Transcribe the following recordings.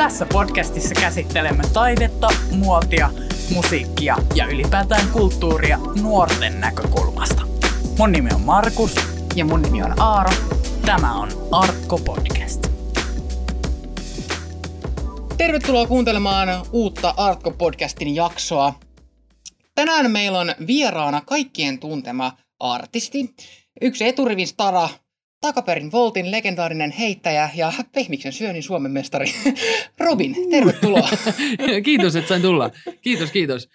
Tässä podcastissa käsittelemme taidetta, muotia, musiikkia ja ylipäätään kulttuuria nuorten näkökulmasta. Mun nimi on Markus. Ja mun nimi on Aaro. Tämä on Artko Podcast. Tervetuloa kuuntelemaan uutta Artko-podcastin jaksoa. Tänään meillä on vieraana kaikkien tuntema artisti, yksi eturivin stara, takaperin Voltin legendaarinen heittäjä ja pehmiksen syönnin Suomen mestari Robin. Tervetuloa. kiitos, että sain tulla. Kiitos, kiitos.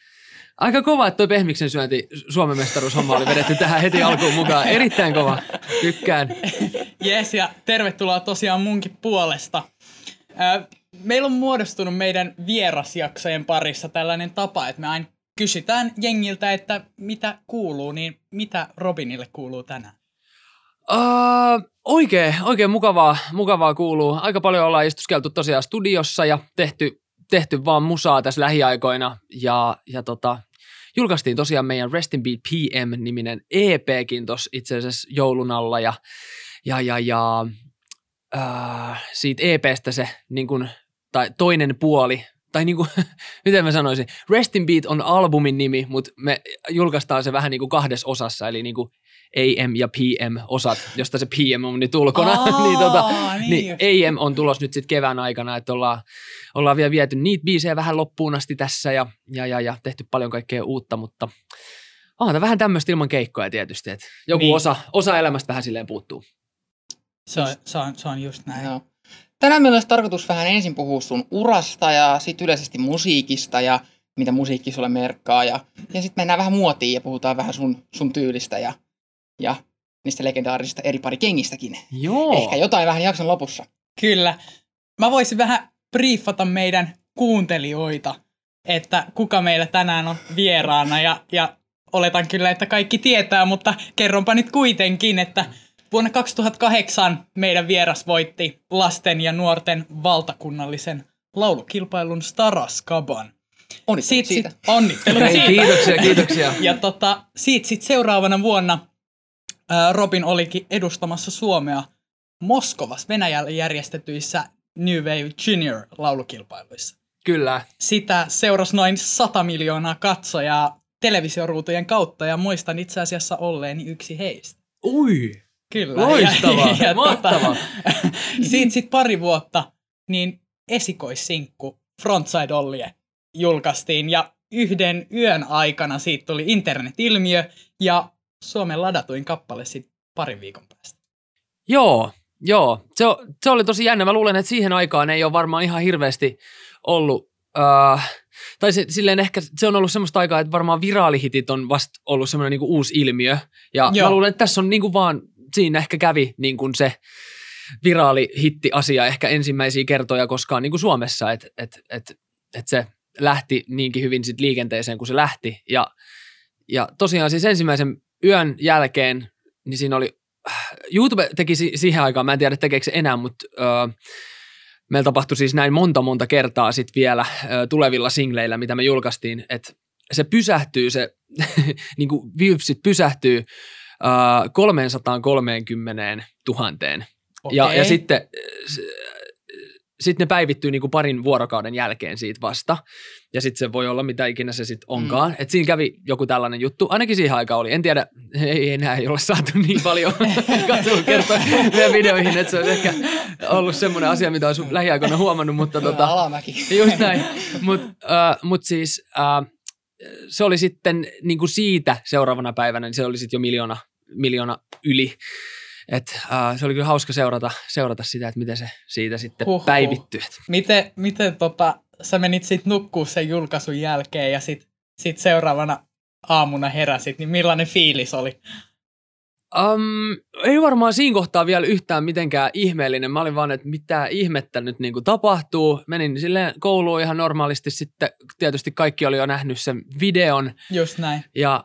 Aika kova, että toi pehmiksen syönti Suomen mestaruushomma oli vedetty tähän heti alkuun mukaan. Erittäin kova. Tykkään. Jes, ja tervetuloa tosiaan munkin puolesta. Meillä on muodostunut meidän vierasjaksojen parissa tällainen tapa, että me aina kysytään jengiltä, että mitä kuuluu, niin mitä Robinille kuuluu tänään? Uh, oikein, oikein mukavaa, mukavaa kuuluu. Aika paljon ollaan istuskeltu tosiaan studiossa ja tehty, tehty vaan musaa tässä lähiaikoina. Ja, ja tota, julkaistiin tosiaan meidän Rest in Beat PM-niminen EPkin tuossa itse asiassa joulun alla. Ja, ja, ja, ja uh, siitä EPstä se niin kun, tai toinen puoli tai niin kuin, miten mä sanoisin, Rest in Beat on albumin nimi, mutta me julkaistaan se vähän niin kuin kahdessa osassa, eli niin kuin AM ja PM osat, josta se PM on nyt ulkona. Aa, niin, tota, niin, niin AM on tulos nyt sitten kevään aikana, että ollaan, ollaan vielä viety niitä biisejä vähän loppuun asti tässä ja, ja, ja, ja tehty paljon kaikkea uutta, mutta onhan tämä vähän tämmöistä ilman keikkoja tietysti, että joku niin. osa, osa elämästä vähän silleen puuttuu. Se on, se on, se on just näin. Joo. Tänään meillä olisi tarkoitus vähän ensin puhua sun urasta ja sitten yleisesti musiikista ja mitä musiikki sulle merkkaa. Ja, ja sitten mennään vähän muotiin ja puhutaan vähän sun, sun tyylistä ja, ja niistä legendaarisista eri pari kengistäkin. Joo. Ehkä jotain vähän jakson lopussa. Kyllä. Mä voisin vähän briefata meidän kuuntelijoita, että kuka meillä tänään on vieraana ja, ja oletan kyllä, että kaikki tietää, mutta kerronpa nyt kuitenkin, että Vuonna 2008 meidän vieras voitti lasten ja nuorten valtakunnallisen laulukilpailun Staraskaban. Onnittelut siitä. siitä. Onnittelut siitä. Kiitoksia, kiitoksia. Ja tota, siitä sit seuraavana vuonna Robin olikin edustamassa Suomea Moskovassa Venäjällä järjestetyissä New Wave Junior laulukilpailuissa. Kyllä. Sitä seurasi noin 100 miljoonaa katsojaa televisioruutujen kautta ja muistan itse asiassa olleeni yksi heistä. Ui, Kyllä. Loistavaa, ja, ja, mahtavaa. Tota, siitä sitten pari vuotta niin esikoissinkku Frontside Ollie julkaistiin ja yhden yön aikana siitä tuli internet-ilmiö ja Suomen ladatuin kappale sitten parin viikon päästä. Joo, joo. Se, se oli tosi jännä. Mä luulen, että siihen aikaan ei ole varmaan ihan hirveästi ollut, uh, tai se, silleen ehkä se on ollut semmoista aikaa, että varmaan viraalihitit on vasta ollut semmoinen niinku uusi ilmiö. Ja Joo. mä luulen, että tässä on niinku vaan siinä ehkä kävi niin kuin se viraali hitti-asia ehkä ensimmäisiä kertoja koskaan niin kuin Suomessa, että et, et, et se lähti niinkin hyvin sit liikenteeseen kuin se lähti. Ja, ja tosiaan siis ensimmäisen yön jälkeen, niin siinä oli, YouTube teki siihen aikaan, mä en tiedä tekeekö se enää, mutta öö, meillä tapahtui siis näin monta monta kertaa sitten vielä ö, tulevilla singleillä, mitä me julkaistiin, että se pysähtyy, se niin kuin viewsit pysähtyy 330 000. Okay. Ja, ja sitten sitten ne päivittyy niin kuin parin vuorokauden jälkeen siitä vasta. Ja sitten se voi olla mitä ikinä se sitten onkaan. Mm. Et siinä kävi joku tällainen juttu. Ainakin siihen aikaan oli. En tiedä, ei enää ei ole saatu niin paljon katselukertoja meidän videoihin, että se on ehkä ollut semmoinen asia, mitä olisi lähiaikoina huomannut. Mutta tota, Alamäki. Just näin. Mutta uh, mut siis uh, se oli sitten niin kuin siitä seuraavana päivänä, niin se oli sitten jo miljoona, miljoona yli. Et, uh, se oli kyllä hauska seurata, seurata sitä, että miten se siitä sitten Huhhuh. päivittyi. Miten, miten tota, sä menit sitten nukkuu sen julkaisun jälkeen ja sitten sit seuraavana aamuna heräsit, niin millainen fiilis oli? Um, ei varmaan siinä kohtaa vielä yhtään mitenkään ihmeellinen. Mä olin vaan, että mitä ihmettä nyt niin kuin tapahtuu. Menin silleen kouluun ihan normaalisti. Sitten tietysti kaikki oli jo nähnyt sen videon. Just näin. Ja,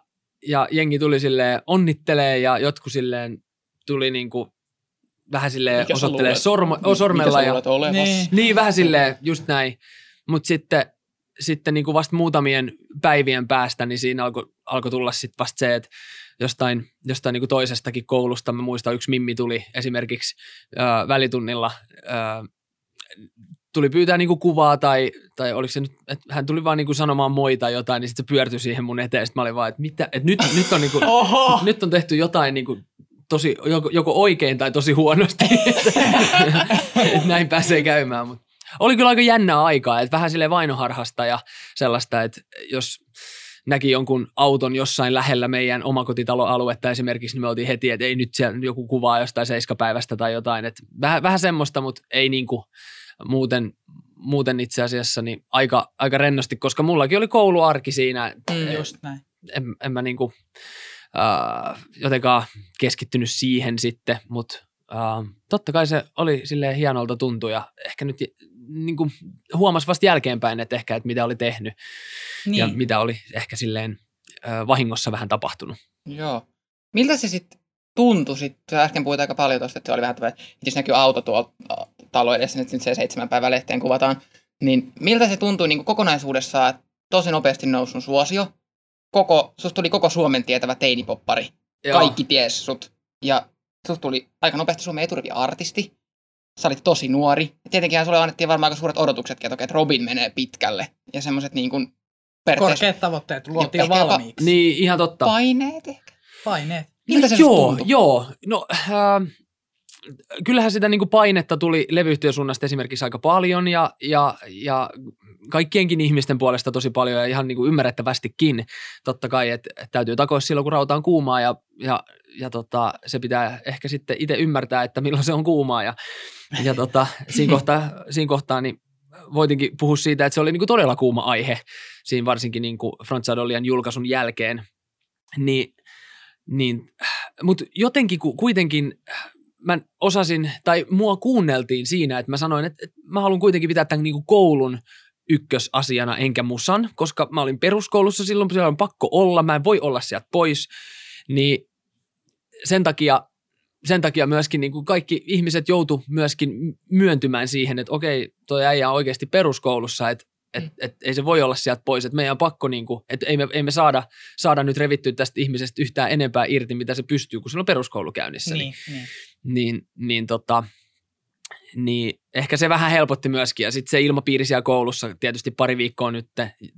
ja jengi tuli silleen onnittelee ja jotkut silleen tuli niin kuin vähän silleen osoittelee sormo, mikä sormella. ja, niin. niin, vähän silleen just näin. Mutta sitten, sitten niin kuin vasta muutamien päivien päästä, niin siinä alkoi alko tulla sitten vasta se, että jostain, jostain niin kuin toisestakin koulusta. Mä muistan, yksi Mimmi tuli esimerkiksi ö, välitunnilla ö, tuli pyytää niinku kuvaa tai, tai oliko se nyt, että hän tuli vaan niinku sanomaan moi tai jotain, niin sitten se pyörtyi siihen mun eteen. Sitten mä olin vaan, että, mitä, että nyt, nyt, on niinku, Oho! nyt on tehty jotain niinku tosi, joko, joko oikein tai tosi huonosti. että näin pääsee käymään. Mutta oli kyllä aika jännää aikaa, että vähän sille vainoharhasta ja sellaista, että jos näki jonkun auton jossain lähellä meidän omakotitaloaluetta esimerkiksi, niin me oltiin heti, että ei nyt siellä joku kuvaa jostain seiskapäivästä tai jotain. Että vähän, vähän semmoista, mutta ei niinku muuten, muuten itse asiassa niin aika, aika rennosti, koska mullakin oli kouluarki siinä. Mm, just näin. En, en mä niinku, äh, jotenkaan keskittynyt siihen sitten, mutta äh, totta kai se oli silleen hienolta tuntu ja ehkä nyt niin kuin huomasi vasta jälkeenpäin, että ehkä, että mitä oli tehnyt Niin. ja mitä oli ehkä silleen vahingossa vähän tapahtunut. Joo. Miltä se sitten tuntui sitten? Sä äsken puhuit aika paljon tuosta, että se oli vähän tämmöinen, että jos näkyy auto tuolla talo edessä, nyt nyt se seitsemän päivän lehteen kuvataan, niin miltä se tuntui niin kokonaisuudessaan, että tosi nopeasti nousun suosio, koko, susta tuli koko Suomen tietävä teinipoppari, Joo. kaikki ties sut, ja susta tuli aika nopeasti Suomen eturivi artisti, sä olit tosi nuori, ja tietenkin sulle annettiin varmaan aika suuret odotuksetkin, että, okei, että Robin menee pitkälle, ja semmoiset niin kuin periaatteessa Korkeat tavoitteet luotiin jo valmiiksi. Niin, ihan totta. paineet ehkä. Paineet. Miltä se joo, tuntui? joo. No, äh, kyllähän sitä niin painetta tuli levyyhtiön suunnasta esimerkiksi aika paljon ja, ja, ja kaikkienkin ihmisten puolesta tosi paljon ja ihan niin kuin ymmärrettävästikin. Totta kai, että et täytyy takoa silloin, kun rauta on kuumaa ja, ja, ja tota, se pitää ehkä sitten itse ymmärtää, että milloin se on kuumaa ja, ja tota, siinä, kohtaa, siinä kohtaa niin voitinkin puhua siitä, että se oli niin kuin todella kuuma aihe siinä varsinkin niin kuin Front Sadolian julkaisun jälkeen. Niin, niin, mutta jotenkin ku, kuitenkin mä osasin, tai mua kuunneltiin siinä, että mä sanoin, että, että mä haluan kuitenkin pitää tämän niin kuin koulun ykkösasiana enkä musan, koska mä olin peruskoulussa silloin, siellä on pakko olla, mä en voi olla sieltä pois, niin sen takia, sen takia myöskin niin kuin kaikki ihmiset joutu myöskin myöntymään siihen, että okei, toi äijä on oikeasti peruskoulussa, että et, et, ei se voi olla sieltä pois, että meidän on pakko, niin kuin, että ei me, ei me saada, saada nyt revittyä tästä ihmisestä yhtään enempää irti, mitä se pystyy, kun sillä on peruskoulu käynnissä. Niin, niin. niin, niin, tota, niin ehkä se vähän helpotti myöskin. Ja sitten se ilmapiiri siellä koulussa, tietysti pari viikkoa nyt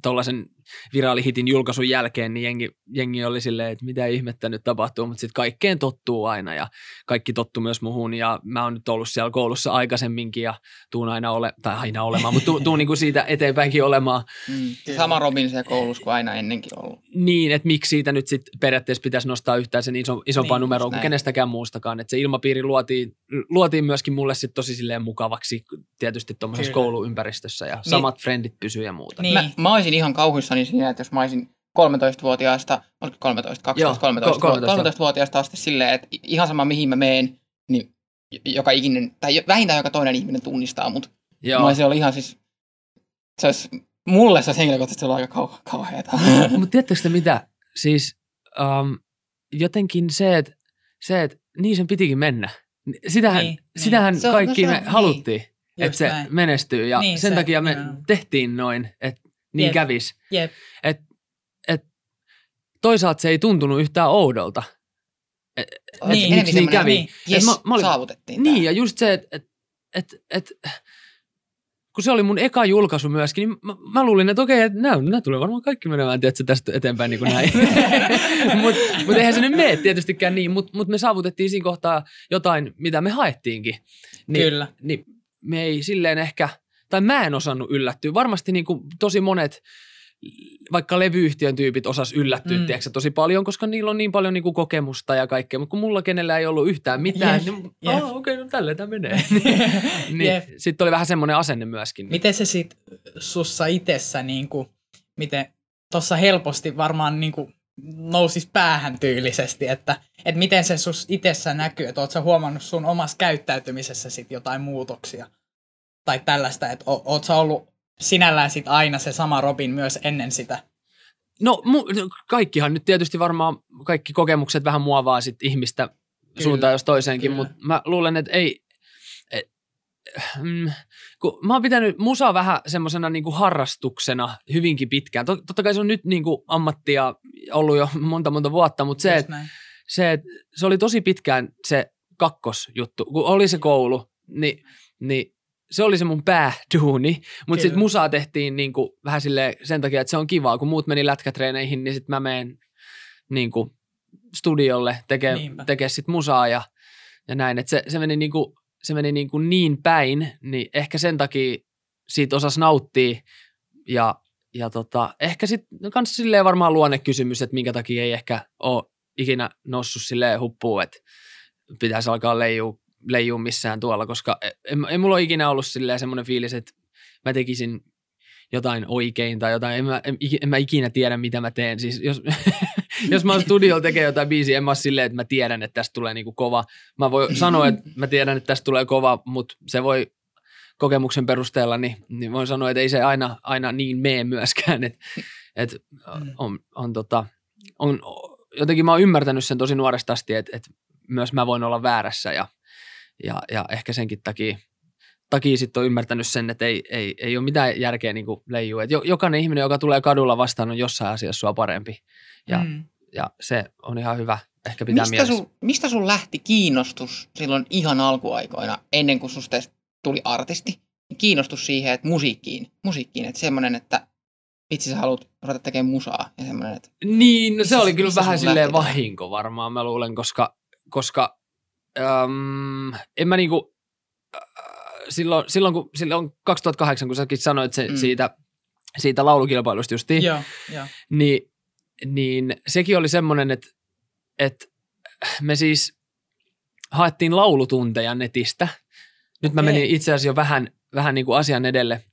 tuollaisen viraalihitin julkaisun jälkeen, niin jengi, jengi oli silleen, että mitä ihmettä nyt tapahtuu, mutta sitten kaikkeen tottuu aina ja kaikki tottu myös muhun ja mä oon nyt ollut siellä koulussa aikaisemminkin ja tuun aina ole, tai aina olemaan, mutta tuun, tuun niinku siitä eteenpäinkin olemaan Mm. Sama Robin siellä koulussa kuin aina ennenkin ollut. niin, että miksi siitä nyt sitten periaatteessa pitäisi nostaa yhtään sen iso, isompaa Niin, numeroa kuin näin. kenestäkään muustakaan. Että se ilmapiiri luotiin, luotiin myöskin mulle sitten tosi silleen mukavaksi tietysti tuommoisessa Kyllä. kouluympäristössä ja samat frendit pysyy ja muuta. Niin. Mä, mä olisin ihan kauhuissani siinä, että jos mä olisin 13-vuotiaasta, oliko 13, 12, Joo, 13, ko- 13, 13-vuotiaasta asti silleen, että ihan sama mihin mä meen, niin joka ikinen, tai vähintään joka toinen ihminen tunnistaa mut. Joo. Mä olisin ollut ihan siis, se olisi, mulle se olisi henkilökohtaisesti ollut aika kau- kauheeta. mutta tiedättekö te mitä? Siis um, jotenkin se, että se, et, niin sen pitikin mennä. Sitähän, Niin, niin. sitähän Se on- kaikki no me haluttiin, Just että se näin. menestyy ja Niin, sen se- takia me nimenomaan. tehtiin noin, että niin Jep. kävis. Jep. Et, et, toisaalta se ei tuntunut yhtään oudolta. Et, et, Niin, miksi niin semmoinen, kävi. niin. Et mä, mä olin, saavutettiin niin, tää. ja just se, että et, et, et, kun se oli mun eka julkaisu myöskin, niin mä, mä luulin, että okei, että nämä, nämä tulee varmaan kaikki menemään tiedätkö, tästä eteenpäin niin kuin näin. Mutta mut eihän se nyt mene tietystikään niin, mutta mut me saavutettiin siinä kohtaa jotain, mitä me haettiinkin. Niin, Kyllä. Niin me ei silleen ehkä, tai mä en osannut yllättyä. Varmasti niin kuin tosi monet vaikka levyyhtiön tyypit osas yllättyä, Mm. tiedätkö, tosi paljon, koska niillä on niin paljon niin kuin kokemusta ja kaikkea, mutta kun mulla kenellä ei ollut yhtään mitään, Jep, niin jep. oh, okei, okay, no tälleen tämä menee. niin, sitten oli vähän semmoinen asenne myöskin. Miten se sit sussa itessä, niin kuin, miten tuossa helposti varmaan niin kuin, nousisi päähän tyylisesti, että, että miten se sus itessä näkyy, että ootko huomannut sun omassa käyttäytymisessä sit jotain muutoksia tai tällaista, että o, oot sä ollut sinällään sit aina se sama Robin myös ennen sitä. No, mu- kaikkihan nyt tietysti varmaan kaikki kokemukset vähän muovaa sit ihmistä Kyllä, suuntaan jos toiseenkin, mutta mä luulen, että ei, et, mm, kun mä oon pitänyt musa vähän semmoisena niinku harrastuksena hyvinkin pitkään. Tot- Totta kai se on nyt niinku ammattia ollut jo monta monta vuotta, mutta se, näin. se, et, se oli tosi pitkään se kakkosjuttu. Kun oli se koulu, niin, niin se oli se mun pääduuni, mutta sitten musaa tehtiin niin kuin, vähän sille sen takia, että se on kivaa. Kun muut meni lätkätreeneihin, niin sitten mä menen niin kuin, studiolle tekee, Niinpä. tekee sit musaa ja, ja näin. Et se, se meni, niin, kuin, se meni niin, kuin niin päin, niin ehkä sen takia siitä osas nauttia ja, ja tota, ehkä sitten kans silleen varmaan luonnekysymys, että minkä takia ei ehkä ole ikinä noussut silleen huppuun, että pitäisi alkaa leijua, leijua missään tuolla, koska ei, ei mulla ole ikinä ollut silleen semmoinen fiilis, että mä tekisin jotain oikein tai jotain, en mä, en, en mä ikinä tiedä, mitä mä teen. Siis jos, jos mä oon studiolla tekee jotain biisiä, en mä silleen, että mä tiedän, että tästä tulee niinku kova. Mä voin sanoa, että mä tiedän, että tästä tulee kova, mutta se voi kokemuksen perusteella, niin, niin voin sanoa, että ei se aina, aina niin mene myöskään. Et, et Mm. on, on, tota, on, jotenkin mä oon ymmärtänyt sen tosi nuoresta asti, että, että myös mä voin olla väärässä ja, ja, ja ehkä senkin takia, takia sitten on ymmärtänyt sen, että ei, ei, ei ole mitään järkeä niin leijua. Että jo, jokainen ihminen, joka tulee kadulla vastaan, on jossain asiassa sua parempi. Ja, mm. Ja se on ihan hyvä ehkä pitää Mistä mielessä. sun, mistä sun lähti kiinnostus silloin ihan alkuaikoina, ennen kuin susta tuli artisti? Kiinnostus siihen, että musiikkiin, musiikkiin että semmoinen, että itse sä haluat ruveta tekemään musaa ja semmoinen, että Niin, no se oli kyllä vähän silleen vahinko varmaan, mä luulen, koska, koska äm, en mä niinku, äh, silloin, silloin, kun, silloin 2008, kun säkin sanoit se, Mm. siitä, siitä laulukilpailusta justiin, Joo, joo. niin, niin sekin oli semmoinen, että, että me siis haettiin laulutunteja netistä. Nyt mä Okei. menin itse asiassa jo vähän, vähän niin kuin asian edelle.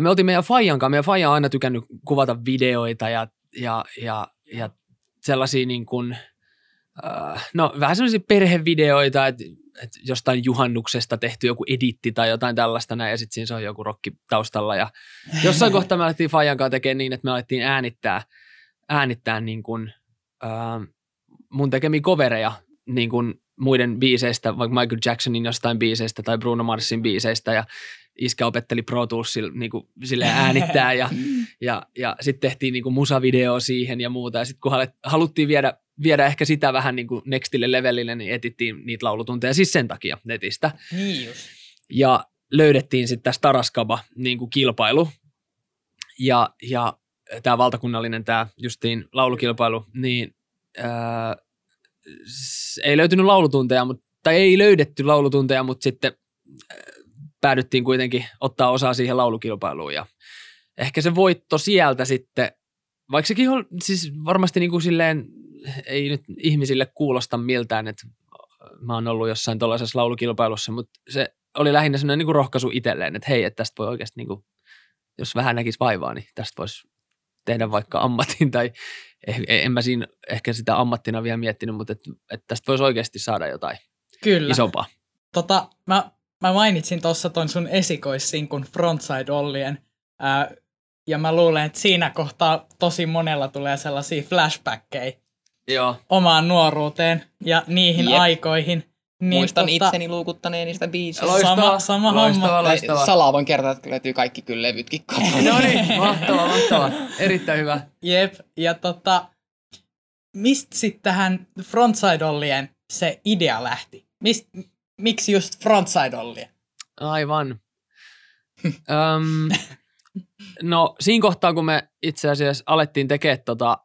Me oltiin meidän Fajan kanssa. Meidän Faija on aina tykännyt kuvata videoita ja, ja, ja, ja sellaisia niin kuin, no vähän sellaisia perhevideoita, että, että jostain juhannuksesta tehty joku editti tai jotain tällaista näin, ja sitten siinä se on joku rokki taustalla. Ja jossain kohtaa me alettiin Fajan kanssa tekemään niin, että me alettiin äänittää, äänittää niin kuin, äh, mun tekemiä covereja niin kuin muiden biiseistä, vaikka Michael Jacksonin jostain biiseistä tai Bruno Marsin biiseistä, ja iskä opetteli Pro Toolsilla niin silleen äänittää, ja, ja, ja sitten tehtiin niin kuin musavideo siihen ja muuta, ja sitten kun haluttiin viedä, viedä ehkä sitä vähän niin kuin nextille levelille, niin etittiin niitä laulutunteja siis sen takia netistä. Niin just. Ja löydettiin sitten tässä Taraskaba niin kuin kilpailu. Ja, ja tämä valtakunnallinen, tämä justiin laulukilpailu, niin ää, s- ei löytynyt laulutunteja, mutta, tai ei löydetty laulutunteja, mutta sitten ää, päädyttiin kuitenkin ottaa osaa siihen laulukilpailuun. Ja ehkä se voitto sieltä sitten, vaikka sekin on siis varmasti niin kuin silleen, ei nyt ihmisille kuulosta miltään, että mä oon ollut jossain tuollaisessa laulukilpailussa, mutta se oli lähinnä sellainen niin kuin rohkaisu itselleen, että hei, että tästä voi oikeasti, niin kuin, jos vähän näkisi vaivaa, niin tästä voisi tehdä vaikka ammatin, tai eh- en mä siinä ehkä sitä ammattina vielä miettinyt, mutta että, että tästä voisi oikeasti saada jotain Kyllä. isompaa. Tota, mä, mä mainitsin tuossa ton sun esikoissinkun Frontside Ollien, ää, ja mä luulen, että siinä kohtaa tosi monella tulee sellaisia flashbackkejä Joo. omaan nuoruuteen ja niihin Jep. aikoihin. Niin muistan itseni luukuttaneen niistä biisistä. Loistavaa, Sama- sama loistavaa, homma. loistavaa. Salaa voin kertoa, että löytyy kaikki kyllä levytkin kotona. No niin, mahtavaa, mahtavaa. Erittäin hyvä. Jep, ja tota, mistä sitten tähän Frontside se idea lähti? Mist, miksi just Frontside? Aivan. Öm, no siinä kohtaa, kun me itse asiassa alettiin tekemään tota,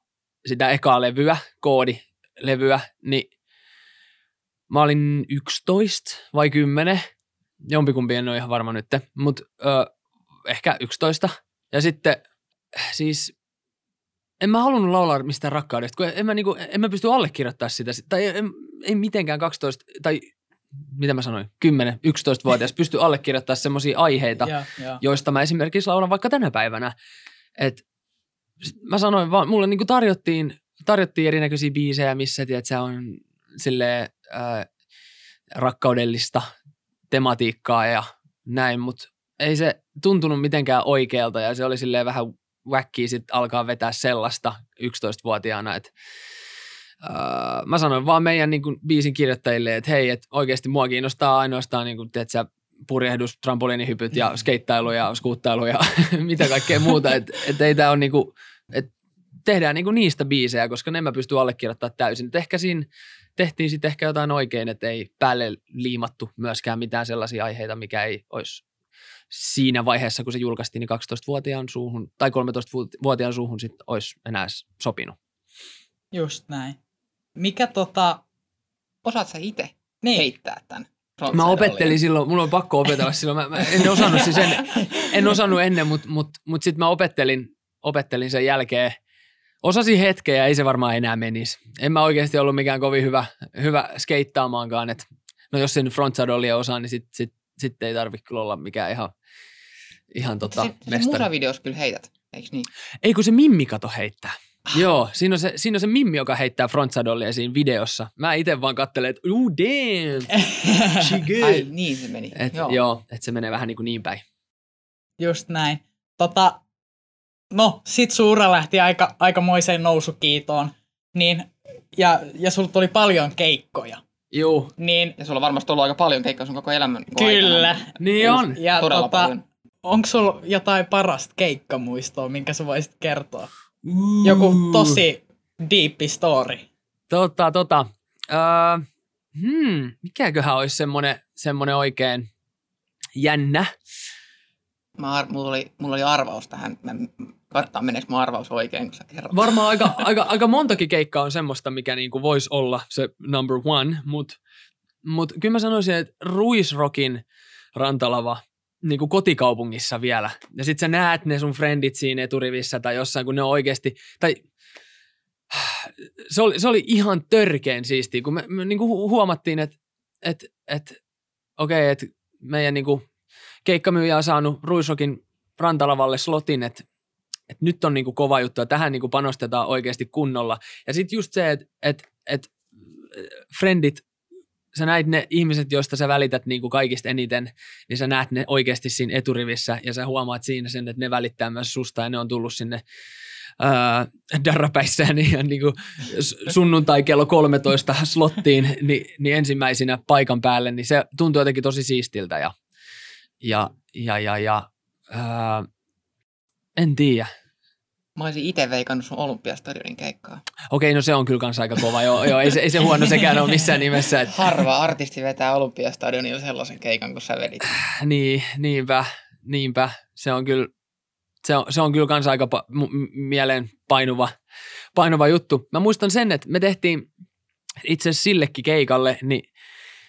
sitä ekaa levyä, koodilevyä, niin mä olin 11 vai 10, jompikumpi en ole ihan varma nyt, mutta ehkä 11. Ja sitten siis en mä halunnut laulaa mistään rakkaudesta, kun en mä, niinku, en mä pysty allekirjoittamaan sitä. Tai en, ei mitenkään 12, tai mitä mä sanoin, 10, 11-vuotias pysty allekirjoittamaan semmoisia aiheita, Joo, joo. joista mä esimerkiksi laulan vaikka tänä päivänä. Et mä sanoin vaan, mulle niinku tarjottiin, tarjottiin erinäköisiä biisejä, missä tiedät, se on sille rakkaudellista tematiikkaa ja näin, mutta ei se tuntunut mitenkään oikealta ja se oli silleen vähän väkkiä sitten alkaa vetää sellaista 11-vuotiaana, että Uh, mä sanoin vaan meidän niin kuin, biisin kirjoittajille, että hei, että oikeasti mua kiinnostaa ainoastaan niin kuin, tiedätkö, purjehdus, trampoliinihypyt ja skeittailu ja skuuttailu ja mitä kaikkea muuta. Että et ei tää on niin kuin, että tehdään niin kuin niistä biisejä, koska ne mä pystyn allekirjoittamaan täysin. Et ehkä siinä tehtiin sitten ehkä jotain oikein, että ei päälle liimattu myöskään mitään sellaisia aiheita, mikä ei olisi siinä vaiheessa, kun se julkaistiin, niin 12-vuotiaan suuhun tai 13-vuotiaan suuhun sitten olisi enää sopinut. Just näin. Mikä tota... Osaat sä itse heittää tämän? Mä opettelin silloin, mulla on pakko opetella silloin, mä, mä en osannut siis en, en osannut ennen, mutta mut, mut sitten mä opettelin, opettelin sen jälkeen. Osasin hetkeä ja ei se varmaan enää menisi. En mä oikeasti ollut mikään kovin hyvä, hyvä skeittaamaankaan, että no jos sen frontsadolia osaa, niin sitten sit, sit ei tarvitse kyllä olla mikään ihan, ihan tota se, se musavideos kyllä heität, eikö niin? Ei kun se Mimmi kato heittää. Joo, siinä on, se, siinä on se Mimmi, joka heittää frontsadollia siinä videossa. Mä itse vaan katselen, että uu damn, she good. Ai niin se meni. Et, joo. joo, että se menee vähän niin, kuin niin päin. Just näin. Tota, no, sit Suura lähti aika, aikamoiseen nousukiitoon. Niin, ja, ja sulla tuli paljon keikkoja. Juu, Niin, Ja sulla on varmasti ollut aika paljon keikkaa sun koko elämän kyllä. Aikana. niin on. Ja Todella tota, paljon. onko sulla jotain parasta keikkamuistoa, minkä sä voisit kertoa? Joku tosi deep story. Tota, tota. Öö, hmm, mikäköhän olisi semmonen, semmonen oikein jännä? Mä ar- mulla, oli, mulla oli arvaus tähän. Mä katsotaan, meneekö mun arvaus oikein, kun sä kerrot. Varmaan aika, aika, aika montakin keikkaa on semmoista, mikä niinku voisi olla se number one, mutta mut kyllä mä sanoisin, että Ruisrokin rantalava niin kuin kotikaupungissa vielä. Ja sit sä näet ne sun friendit siinä eturivissä tai jossain, kun ne on oikeasti, tai se oli, se oli ihan törkeen siistiä, kun me, me niin kuin hu- huomattiin, että et, et, okei, okay, että meidän niin kuin keikkamyyjä on saanut Ruisrokin rantalavalle slotin, että et nyt on niinku kova juttu ja tähän niinku panostetaan oikeasti kunnolla. Ja sitten just se, että et, et, friendit, sä näit ne ihmiset, joista sä välität niinku kaikista eniten, niin sä näet ne oikeasti siinä eturivissä ja sä huomaat siinä sen, että ne välittää myös susta ja ne on tullut sinne ää, darrapäissään ihan niinku s- sunnuntai kello 13 slottiin niin, niin ensimmäisenä paikan päälle, niin se tuntuu jotenkin tosi siistiltä ja, ja, ja, ja, ja ää, en tiedä. Mä olisin itse veikannut sun Olympiastadionin keikkaa. Okei, no se on kyllä kans aika kova. Joo, joo ei, se, ei se huono sekään ole missään nimessä. Et, Harva artisti vetää Olympiastadionilla sellaisen keikan, kun sä vedit. niin, niinpä, niinpä. Se on kyllä, se on, se on kyllä kans aika pa, m- mieleen painuva, painuva juttu. Mä muistan sen, että me tehtiin itse sillekin keikalle, niin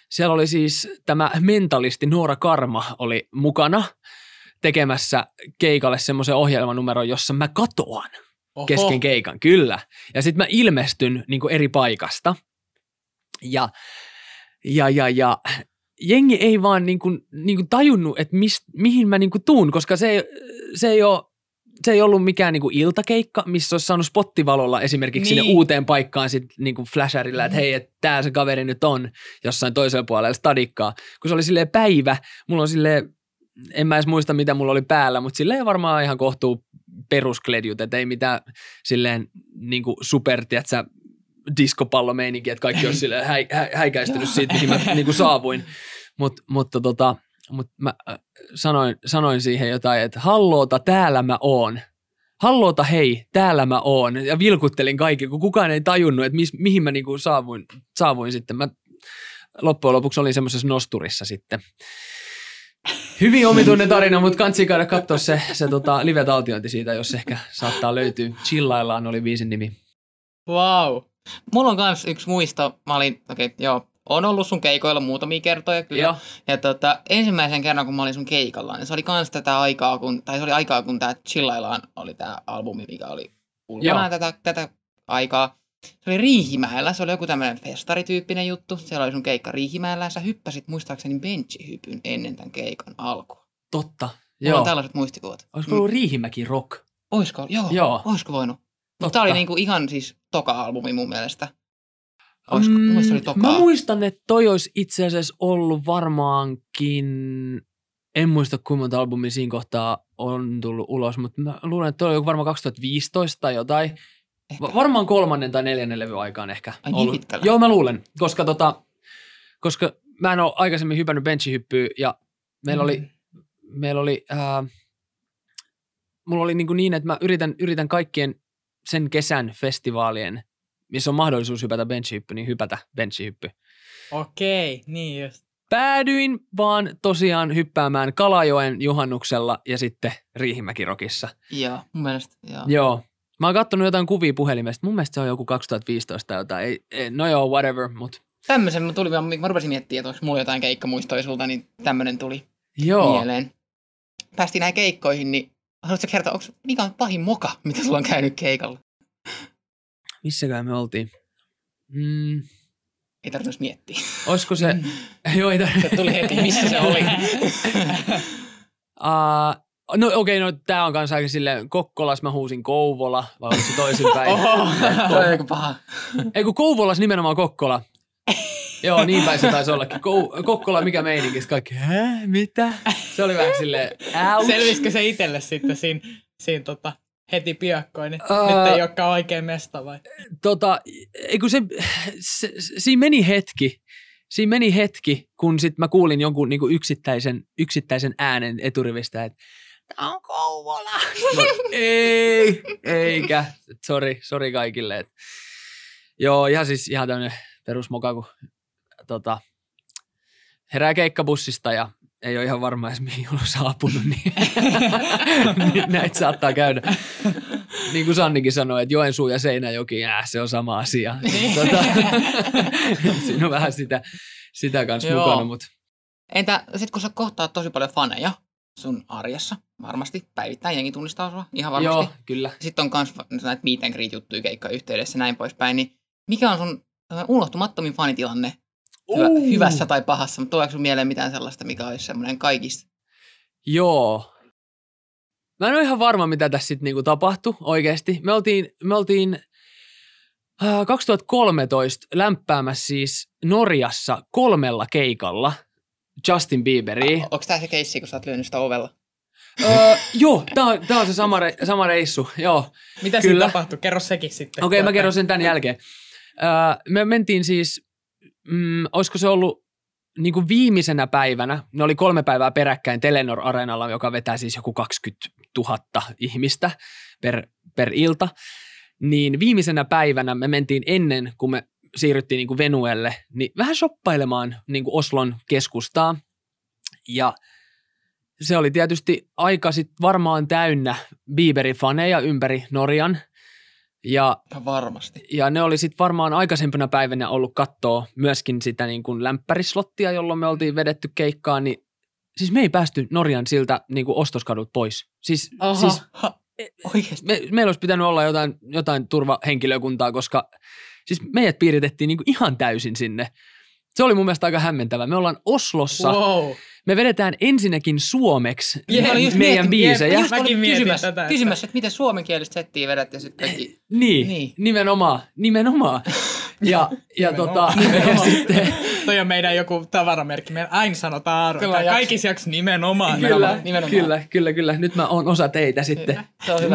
siellä oli siis tämä mentalisti Noora Karma oli mukana tekemässä keikalle semmoisen ohjelmanumeron, jossa mä katoan. Oho. kesken keikan, kyllä. Ja sitten mä ilmestyn niin eri paikasta. Ja, ja, ja, ja jengi ei vaan niin kuin, niin kuin tajunnut, että mist, mihin mä niin kuin tuun, koska se ei, se ei ole se ei ollut mikään niinku iltakeikka, missä olisi saanut spottivalolla esimerkiksi niin. Sinne uuteen paikkaan sit niinku flasherilla, että hei, että tää se kaveri nyt on jossain toisella puolella stadikkaa. Kun se oli silleen päivä, mulla on silleen, en mä edes muista mitä mulla oli päällä, mutta silleen varmaan ihan kohtuu peruskledjut, että ei mitään silleen niinku super, tiedätkö, diskopallomeininki, että kaikki olisi silleen häi, hä, häikäistynyt siitä, mihin mä niinku saavuin. Mut, mutta tota, mut mä äh, sanoin, sanoin siihen jotain, että halloota, täällä mä oon. Halloota, hei, täällä mä oon. Ja vilkuttelin kaikki, kun kukaan ei tajunnut, että mis, mihin mä niinku saavuin, saavuin sitten. Mä loppujen lopuksi olin semmoisessa nosturissa sitten. Hyvin omituinen tarina, mutta kansi käydä katsoa se, se tota, live-taltiointi siitä, jos ehkä saattaa löytyä. Chillaillaan oli biisin nimi. Wow. Mulla on kans yksi muisto. Mä olin, okei, okay, joo, on ollut sun keikoilla muutamia kertoja kyllä. Joo. Ja tota, ensimmäisen kerran, kun mä olin sun keikalla, niin se oli kans tätä aikaa, kun, tai se oli aikaa, kun tää Chillaillaan oli tää albumi, mikä oli ulkona tätä, tätä aikaa. Se oli Riihimäellä, se oli joku tämmöinen festarityyppinen juttu. Siellä oli sun keikka Riihimäellä ja sä hyppäsit muistaakseni benchihypyn ennen tämän keikan alkua. Totta. Mulla Joo. on tällaiset muistikuvat. Olisiko ollut Riihimäki Rock? Oisko? Joo. Joo. Oisko voinut? Mutta Totta. tää oli niinku ihan siis toka-albumi mun mielestä. Oisko? Mm, mun oli toka. mä muistan, että toi olisi itse asiassa ollut varmaankin, en muista kuinka monta albumia siinä kohtaa on tullut ulos, mutta mä luulen, että toi oli varmaan 2015 tai jotain. Ehkä. Va- varmaan kolmannen tai neljännen levy aikaan ehkä Ai niin ollut. pitkällä? Joo, mä luulen, koska, tota, koska mä en ole aikaisemmin hypännyt benchihyppyä ja meillä oli, Mm. meillä oli, ää, mulla oli niin, kuin niin että mä yritän, yritän kaikkien sen kesän festivaalien, missä on mahdollisuus hypätä benchihyppy, niin hypätä benchihyppy. Okei, niin just. päädyin vaan tosiaan hyppäämään Kalajoen juhannuksella ja sitten Riihimäkirokissa. Joo, mun mielestä, joo. Joo. Mä oon kattonut jotain kuvia puhelimesta. Mun mielestä se on joku 2015 tai jotain. Ei, ei, no joo, whatever, mut Tämmöisen mä tuli, vaan- mä rupesin miettimään, että onko mulla jotain keikkamuistoja sulta, niin tämmönen tuli joo. mieleen. Päästiin näihin keikkoihin, niin haluatko kertoa, onko, mikä on pahin moka, mitä sulla on käynyt keikalla? Missäkään me oltiin? Mm, Ei tarvitse miettiä. olisiko se... joo, ei tar- Se tuli heti, missä se oli. Uh, no okei, okay, no tää on kanssa aika silleen, Kokkolas mä huusin Kouvola, vai oliko se toisinpäin? Oho, toi on aika paha. Ei kun Kouvolas nimenomaan Kokkola. Joo, niin päin se taisi ollakin. Kou- Kokkola, mikä meininki? Kaikki, hä? Mitä? Se oli vähän silleen, ouch. Selvisikö se itselle sitten siinä, siinä tota, heti piakkoin, niin Ää- nyt ei olekaan oikein mesta vai? tota, ei kun se, se, se, siinä meni hetki, siinä meni hetki, kun sit mä kuulin jonkun niinku yksittäisen, yksittäisen äänen eturivistä, että tää on Kouvola. Mä, ei, eikä. Sori, sori kaikille. Et, joo, ihan siis ihan tämmönen perusmoka, kun tota, herää keikkabussista ja ei ole ihan varma edes mihin on saapunut, niin, niin näitä saattaa käydä. Niin kuin Sannikin sanoi, että Joensuu ja Seinäjoki, äh, se on sama asia. tota, siinä on vähän sitä, sitä kanssa Joo. mukana, mutta Entä sit kun sä kohtaat tosi paljon faneja sun arjessa, varmasti päivittäin jengi tunnistaa sua, ihan varmasti. joo, kyllä. Sitten on kans näitä meet and greet juttuja keikkayhteydessä ja näin poispäin, niin mikä on sun äh, unohtumattomin fanitilanne? Hyvä, Uh. hyvässä tai pahassa, mutta tuleeko sun mieleen mitään sellaista, mikä olisi semmoinen kaikista? Joo. Mä en ole ihan varma, mitä tässä sitten niinku tapahtui oikeasti. Me oltiin, me oltiin äh, 2013 lämpäämässä siis Norjassa kolmella keikalla Justin Bieberiin. Onko tää se keissi, kun sä oot lyönyt sitä ovella? Öö, joo, tää on, tää on se sama, re, sama reissu, joo. Mitä Kyllä. siinä tapahtui? Kerro sekin sitten. Okei, okay, mä kerron sen tämän jälkeen. Öö, me mentiin siis, mm, olisiko se ollut niin kuin viimeisenä päivänä, ne oli kolme päivää peräkkäin Telenor Areenalla, joka vetää siis joku 20 000 ihmistä per, per ilta. Niin viimeisenä päivänä me mentiin ennen, kun me siirryttiin niin kuin Venuelle, niin vähän shoppailemaan niin kuin Oslon keskustaa. Ja se oli tietysti aika sit varmaan täynnä Bieberin faneja ympäri Norjan. Ja varmasti. ja ne oli sitten varmaan aikaisempana päivänä ollut kattoa myöskin sitä niin kuin lämpärislottia, jolloin me oltiin vedetty keikkaa, niin siis me ei päästy Norjan siltä niin kuin ostoskadut pois. Siis, Oho. siis Oikeesti. me, meillä olisi pitänyt olla jotain, jotain turvahenkilökuntaa, koska siis meidät piiritettiin niin kuin ihan täysin sinne. Se oli mun mielestä aika hämmentävä. Me ollaan Oslossa. Wow. Me vedetään ensinnäkin suomeksi just meidän mietin- biisejä. Just Mäkin mietin kysymässä, tätä, että- kysymässä, että miten suomenkielistä settiä vedät ja sitten kaikki. Niin, Niin. nimenomaan, nimenomaan. Ja, ja, tota, Nimenomaan. ja sitten, Toi on meidän joku tavaramerkki. Me aina sanotaan Aaro. Kyllä, kaikissa jaksoissa nimenomaan. kyllä, Nimenomaan, nimenomaan. kyllä, kyllä, kyllä. Nyt mä oon osa teitä sitten.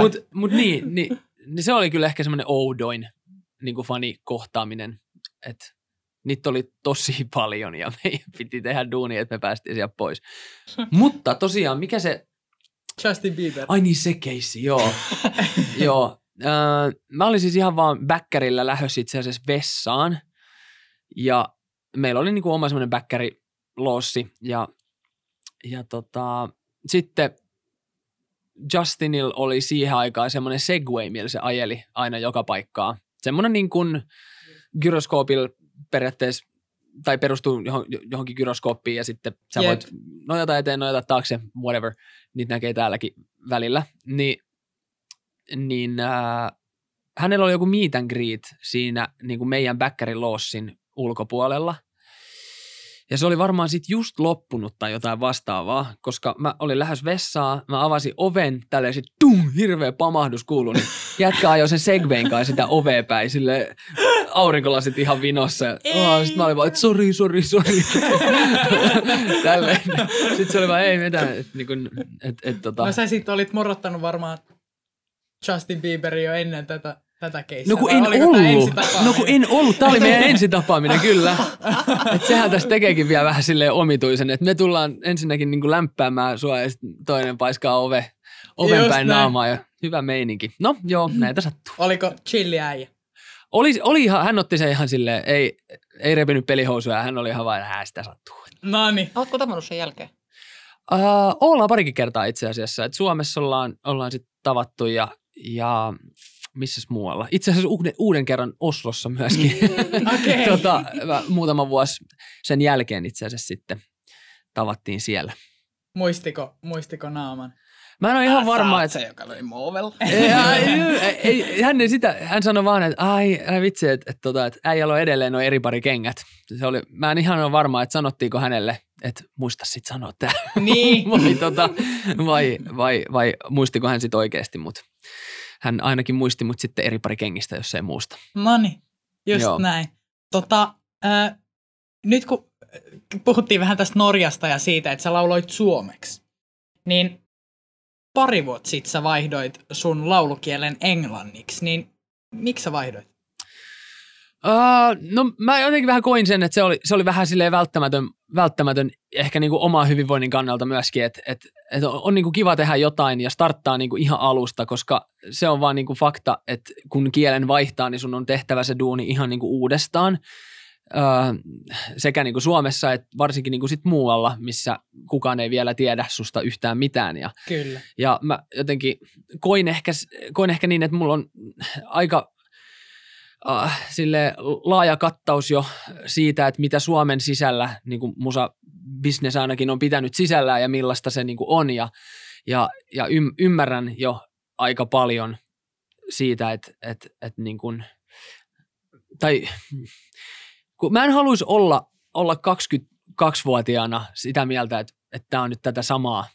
Mutta mut niin, niin, niin, se oli kyllä ehkä semmoinen oudoin niin kuin fanikohtaaminen. Että niitä oli tosi paljon ja meidän piti tehdä duunia, että me päästiin sieltä pois. Mutta tosiaan, mikä se... Justin Bieber. Ai niin, se keissi, joo. joo. Öö, mä olin siis ihan vaan bäkkärillä lähdössä itse asiassa vessaan. Ja meillä oli niinku oma semmoinen bäkkärilossi. Ja, ja tota, sitten Justinil oli siihen aikaan semmoinen Segway, millä se ajeli aina joka paikkaa. Semmoinen niin kuin gyroskoopilla periaatteessa, tai perustuu johon, johonkin gyroskooppiin ja sitten sä Jep. voit nojata eteen, nojata taakse, whatever. Niitä näkee täälläkin välillä. Ni, niin äh, hänellä oli joku meet and greet siinä niin kuin meidän bäkkärin loossin ulkopuolella. Ja se oli varmaan sitten just loppunut tai jotain vastaavaa, koska mä olin lähes vessaa, mä avasin oven, tälleen sit tum, hirveä pamahdus kuului, niin jätkä ajoi sen segwayn kanssa sitä ovea päin, sille aurinkolasit ihan vinossa. Oh, sitten mä olin vaan, että sori, sori, sori. Tälleen. Sitten se oli vaan, ei mitään, että niin kuin, et, et, tota. No sä sit olit morottanut varmaan Justin Bieberin jo ennen tätä, tätä keissiä. No kun vai en ollut. No kun en ollut. Tämä oli meidän ensitapaaminen, kyllä. Et sehän tässä tekeekin vielä vähän silleen omituisen, että me tullaan ensinnäkin niin kuin lämpäämään sua ja sitten toinen paiskaa ove, oven Just päin näin. naamaa ja hyvä meininki. No joo, näitä sattuu. Oliko chilli äijä? Oli, oli ihan, hän otti sen ihan silleen, ei, ei repinyt pelihousuja, hän oli ihan vain, että sitä sattuu. No niin. Oletko tavannut sen jälkeen? Uh, ollaan parikin kertaa itse asiassa. Et Suomessa ollaan, ollaan sitten tavattu ja, ja missäs muualla. Itse asiassa uuden, uuden kerran Oslossa myöskin. Okei. tota, muutama vuosi sen jälkeen itse asiassa sitten tavattiin siellä. Muistiko, muistiko naaman? Mä en ole ihan varma, että... se, joka löi Movel. ei, hän, ei sitä, hän sanoi vaan, että ai, ai vitsi, että, että, tota, että äijällä on edelleen noin eri pari kengät. Se oli, mä en ihan ole varma, että sanottiinko hänelle, että muista sit sanoa tämä. Niin. vai, tota, vai, vai, vai, muistiko hän sitten oikeasti, mutta hän ainakin muisti mut sitten eri pari kengistä, jos ei muusta. No niin, just Joo. Joo. näin. Tota, äh, nyt kun puhuttiin vähän tästä Norjasta ja siitä, että sä lauloit suomeksi, niin pari vuotta sitten sä vaihdoit sun laulukielen englanniksi, niin miksi sä vaihdoit? Uh, no mä jotenkin vähän koin sen, että se oli, se oli vähän silleen välttämätön, välttämätön ehkä niinku omaa hyvinvoinnin kannalta myöskin, että et, et on, on niinku kiva tehdä jotain ja starttaa niinku ihan alusta, koska se on vaan niinku fakta, että kun kielen vaihtaa, niin sun on tehtävä se duuni ihan niinku uudestaan. Uh, sekä niinku Suomessa että varsinkin niinku sit muualla, missä kukaan ei vielä tiedä susta yhtään mitään. Ja Kyllä. ja mä jotenkin koin ehkä, koin ehkä niin, että mulla on aika äh, sille laaja kattaus jo siitä, että mitä Suomen sisällä niin kuin musa business ainakin on pitänyt sisällään ja millaista se niin kuin on. Ja, ja, ja ym, ymmärrän jo aika paljon siitä, että, että, että niin kuin, tai kun mä en haluaisi olla, olla 22-vuotiaana sitä mieltä, että, että tämä on nyt tätä samaa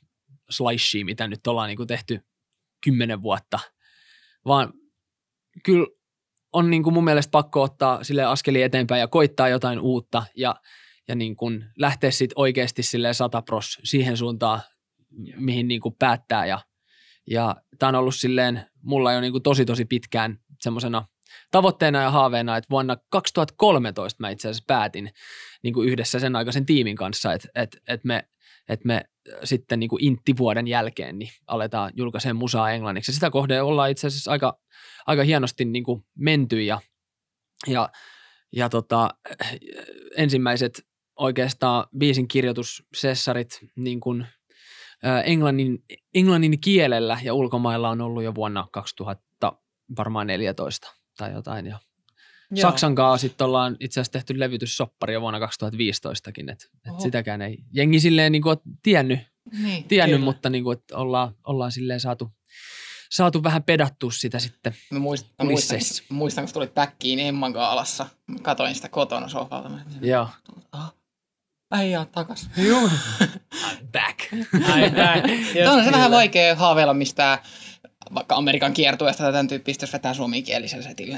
slicea, mitä nyt ollaan niin kuin tehty kymmenen vuotta, vaan kyllä on niin kuin mun mielestä pakko ottaa sille askeli eteenpäin ja koittaa jotain uutta ja, ja niin kuin lähteä sitten oikeasti sille satapros siihen suuntaan, mihin niin kuin päättää ja, ja tämä on ollut silleen mulla jo niin kuin tosi tosi pitkään semmoisena tavoitteena ja haaveena, että vuonna 2013 mä itse asiassa päätin niin kuin yhdessä sen aikaisen tiimin kanssa, että, että, että me, että me sitten niin kuin intti-vuoden jälkeen niin aletaan julkaiseen musaa englanniksi. Ja sitä kohden ollaan itse asiassa aika, aika hienosti niin kuin menty ja, ja, ja tota, ensimmäiset oikeastaan biisin kirjoitussessarit niin kuin, englannin, englannin kielellä ja ulkomailla on ollut jo vuonna 2000 varmaan 14 tai jotain. Ja Joo. Saksan kanssa sitten ollaan itse asiassa tehty levytyssoppari jo vuonna 2015kin, että et sitäkään ei jengi silleen niin kuin tiennyt, Niin. tiennyt Kyllä. mutta niin kuin, että ollaan, ollaan silleen saatu, saatu vähän pedattua sitä sitten. Mä muistan, mä muistan, muistan, kun tulit päkkiin Emman kanssa alassa. Mä katoin sitä kotona sohvalta. Joo. ah, äijä takas. Joo. Back. Ai, näin. Tämä on se vähän vaikea haaveilla mistään vaikka Amerikan kiertueesta tai tämän tyyppistä, jos vetää suomenkielisellä setillä.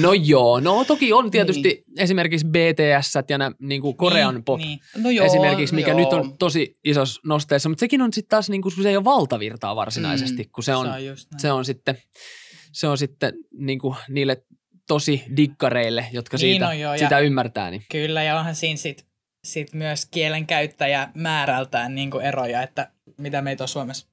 No joo, no toki on tietysti Niin. esimerkiksi BTS ja nämä niin kuin Korean Niin, pop Niin. No joo, esimerkiksi, mikä joo. nyt on tosi isossa nosteessa, mutta sekin on sitten taas, niin kuin, kun se ei ole valtavirtaa varsinaisesti, Mm. kun se on, se on, sitten, se on sitten niin kuin niille tosi dikkareille, jotka Niin siitä, on joo, ja- sitä ymmärtää. Niin. Kyllä, ja onhan siinä sit, sit myös kielen käyttäjä määrältään niin kuin eroja, että mitä meitä on Suomessa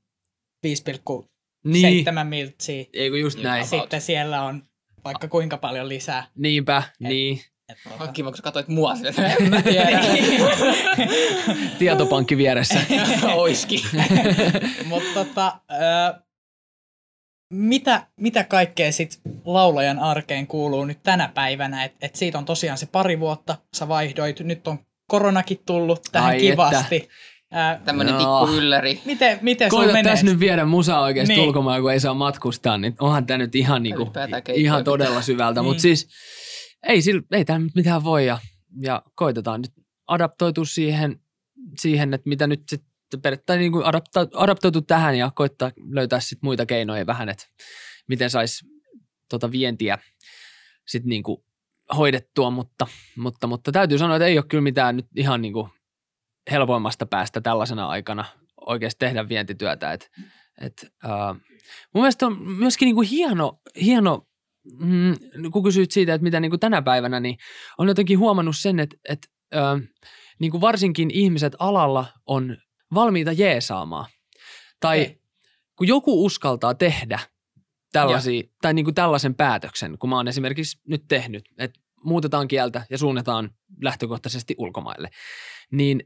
5,7 Niin, miltsiä. ei kun just Niin, näin. about. Sitten siellä on vaikka kuinka paljon lisää. Niinpä, niin. Et, On kiva, kun sä katsoit mua sille, että en mä tiedä. Tietopankki vieressä. Oiski. Mutta tota, ö, mitä, mitä kaikkea sit laulajan arkeen kuuluu nyt tänä päivänä? Et, et siitä on tosiaan se pari vuotta, sä vaihdoit, nyt on koronakin tullut tähän Ai kivasti. Ää, Tämmönen No. pikku ylläri. miten miten Koita menee? tässä nyt viedä musaa oikeasti Niin. ulkomaan, kun ei saa matkustaa, niin onhan tämä nyt ihan, niinku, ihan pitää. todella syvältä. Niin. Mutta siis ei, sillä, ei nyt mitään voi ja, ja koitetaan nyt adaptoitua siihen, siihen että mitä nyt sitten periaatteessa niin kuin adapta, adaptoitu tähän ja koittaa löytää sitten muita keinoja vähän, että miten saisi tota vientiä sitten niin kuin hoidettua, mutta, mutta, mutta täytyy sanoa, että ei ole kyllä mitään nyt ihan niin kuin helpoimmasta päästä tällaisena aikana oikeasti tehdä vientityötä. Et, et, uh, mun mielestä on myöskin niin kuin hieno, hieno mm, kun kysyit siitä, että mitä niin kuin tänä päivänä, niin on jotenkin huomannut sen, että, että uh, niin kuin varsinkin ihmiset alalla on valmiita jeesaamaan. Tai Okei. kun joku uskaltaa tehdä tällaisia, tai niin kuin tällaisen päätöksen, kun mä oon esimerkiksi nyt tehnyt, että muutetaan kieltä ja suunnataan lähtökohtaisesti ulkomaille, niin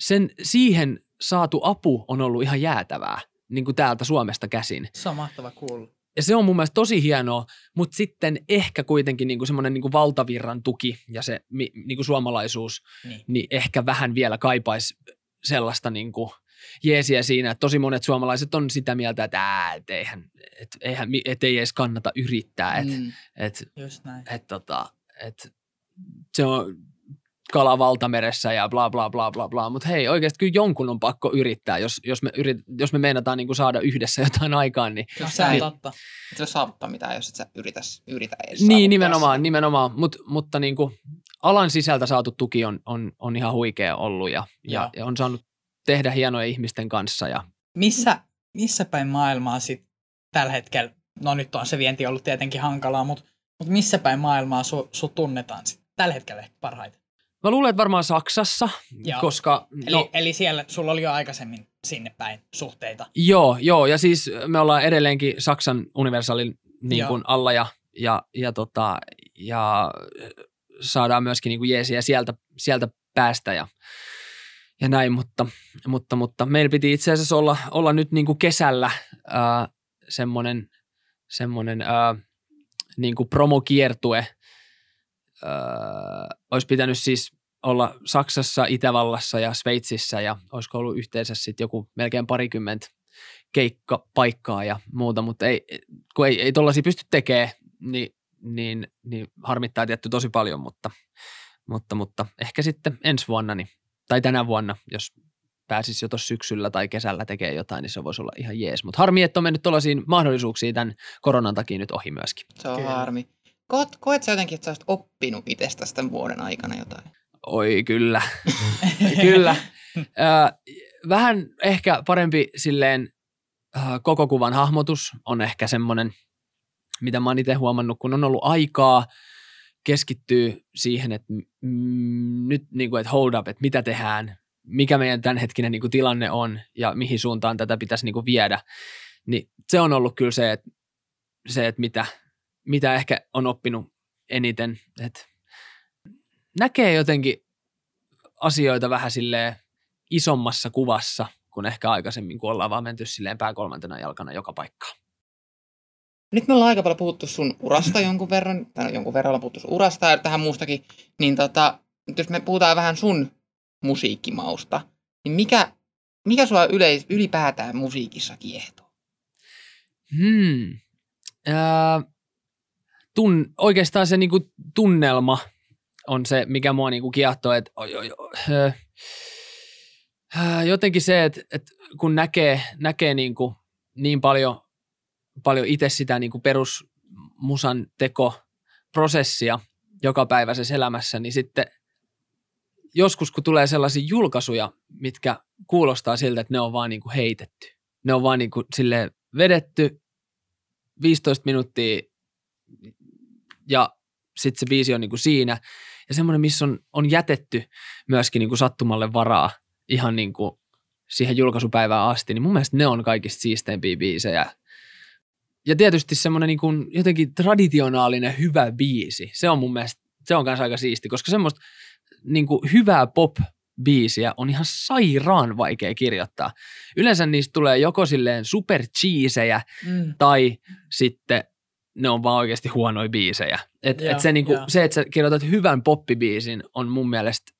sen siihen saatu apu on ollut ihan jäätävää niin kuin täältä Suomesta käsin. Se on mahtava kuulla. Ja se on mun mielestä tosi hienoa, mutta sitten ehkä kuitenkin niin kuin semmoinen niin kuin valtavirran tuki ja se niin kuin suomalaisuus, Niin. niin ehkä vähän vielä kaipaisi sellaista niin kuin jeesiä siinä, että tosi monet suomalaiset on sitä mieltä, että, ää, et eihän, et, eihän, et ei edes kannata yrittää, että Mm. et, Just näin. et, tota, et, se on kala valtameressä ja bla bla bla bla bla, mutta hei oikeasti kyllä jonkun on pakko yrittää, jos, jos, me, yrit, jos me meinataan niin kuin saada yhdessä jotain aikaan, niin No, se on niin. totta. Et sä voi saavuttaa mitään, jos et sä yritä, yritä edes Niin, nimenomaan, sitä. nimenomaan. Mut, mutta niin kuin alan sisältä saatu tuki on, on, on ihan huikea ollut ja, ja, ja on saanut tehdä hienoja ihmisten kanssa. Ja, Missä, missä päin maailmaa sit tällä hetkellä, no nyt on se vienti ollut tietenkin hankalaa, mutta, mutta missä päin maailmaa su, su tunnetaan sit tällä hetkellä ehkä parhaiten? Mä luulen, että varmaan Saksassa, Joo. koska... Eli, no, eli siellä sulla oli jo aikaisemmin sinne päin suhteita. Joo, joo, ja siis me ollaan edelleenkin Saksan universaalin niin kuin alla ja, ja, ja, tota, ja saadaan myöskin niin kuin jeesiä sieltä, sieltä päästä ja, ja näin, mutta, mutta, mutta meillä piti itse asiassa olla, olla nyt niin kuin kesällä ää, semmoinen, semmoinen ää, niin kuin promokiertue. Ää, olisi pitänyt siis olla Saksassa, Itävallassa ja Sveitsissä ja olisiko ollut yhteensä sitten joku melkein parikymmentä keikkapaikkaa ja muuta, mutta ei, kun ei, ei tollaisia pysty tekemään, niin, niin, niin harmittaa tietty tosi paljon, mutta, mutta, mutta ehkä sitten ensi vuonna niin, tai tänä vuonna, jos pääsisi jo tuossa syksyllä tai kesällä tekemään jotain, niin se voisi olla ihan jees. Mutta harmi, että on mennyt tuollaisiin mahdollisuuksia tämän koronan takia nyt ohi myöskin. Se on Kyllä. harmi. Koet, koet sä jotenkin, että sä olisit oppinut itsestäsi tämän vuoden aikana jotain? Oi kyllä, kyllä. Ö, vähän ehkä parempi silleen koko kuvan hahmotus on ehkä semmoinen, mitä mä oon itse huomannut, kun on ollut aikaa keskittyy siihen, että mm, nyt niin kuin, että hold up, että mitä tehdään, mikä meidän tämänhetkinen niin kuin, tilanne on ja mihin suuntaan tätä pitäisi niin kuin, viedä. Niin se on ollut kyllä se, että, se, että mitä, mitä ehkä on oppinut eniten, että näkee jotenkin asioita vähän silleen isommassa kuvassa, kuin ehkä aikaisemmin, kun ollaan vaan menty silleen pääkolmantena jalkana joka paikkaan. Nyt me ollaan aika paljon puhuttu sun urasta jonkun verran, tai no jonkun verran ollaan puhuttu sun urasta ja tähän muustakin, niin tota, nyt jos me puhutaan vähän sun musiikkimausta, niin mikä, mikä sua yleis, ylipäätään musiikissa kiehtoo? Hmm. Öö, tun, oikeastaan se niinku tunnelma on se, mikä mua niinku kiehtoo. Et, oi, oi, oi, jotenkin se, että et kun näkee, näkee niinku niin paljon, paljon itse sitä niinku perusmusan tekoprosessia jokapäiväisessä elämässä, niin sitten joskus kun tulee sellaisia julkaisuja, mitkä kuulostaa siltä, että ne on vaan niinku heitetty. Ne on vaan niinku silleen vedetty 15 minuuttia ja sitten se biisi on niinku siinä. Ja semmoinen, missä on, on jätetty myöskin niinku sattumalle varaa ihan niinku siihen julkaisupäivään asti, niin mun mielestä ne on kaikista siisteimpiä biisejä. Ja tietysti semmoinen niinku jotenkin traditionaalinen hyvä biisi, se on mun mielestä, se on kanssa aika siisti, koska semmoista niinku hyvää pop biisiä on ihan sairaan vaikea kirjoittaa. Yleensä niistä tulee joko silleen super cheesejä Mm. tai sitten ne on vaan oikeasti huonoja biisejä. Et, Joo, et se, niinku, se, että sä kirjoitat hyvän poppibiisin on mun mielestä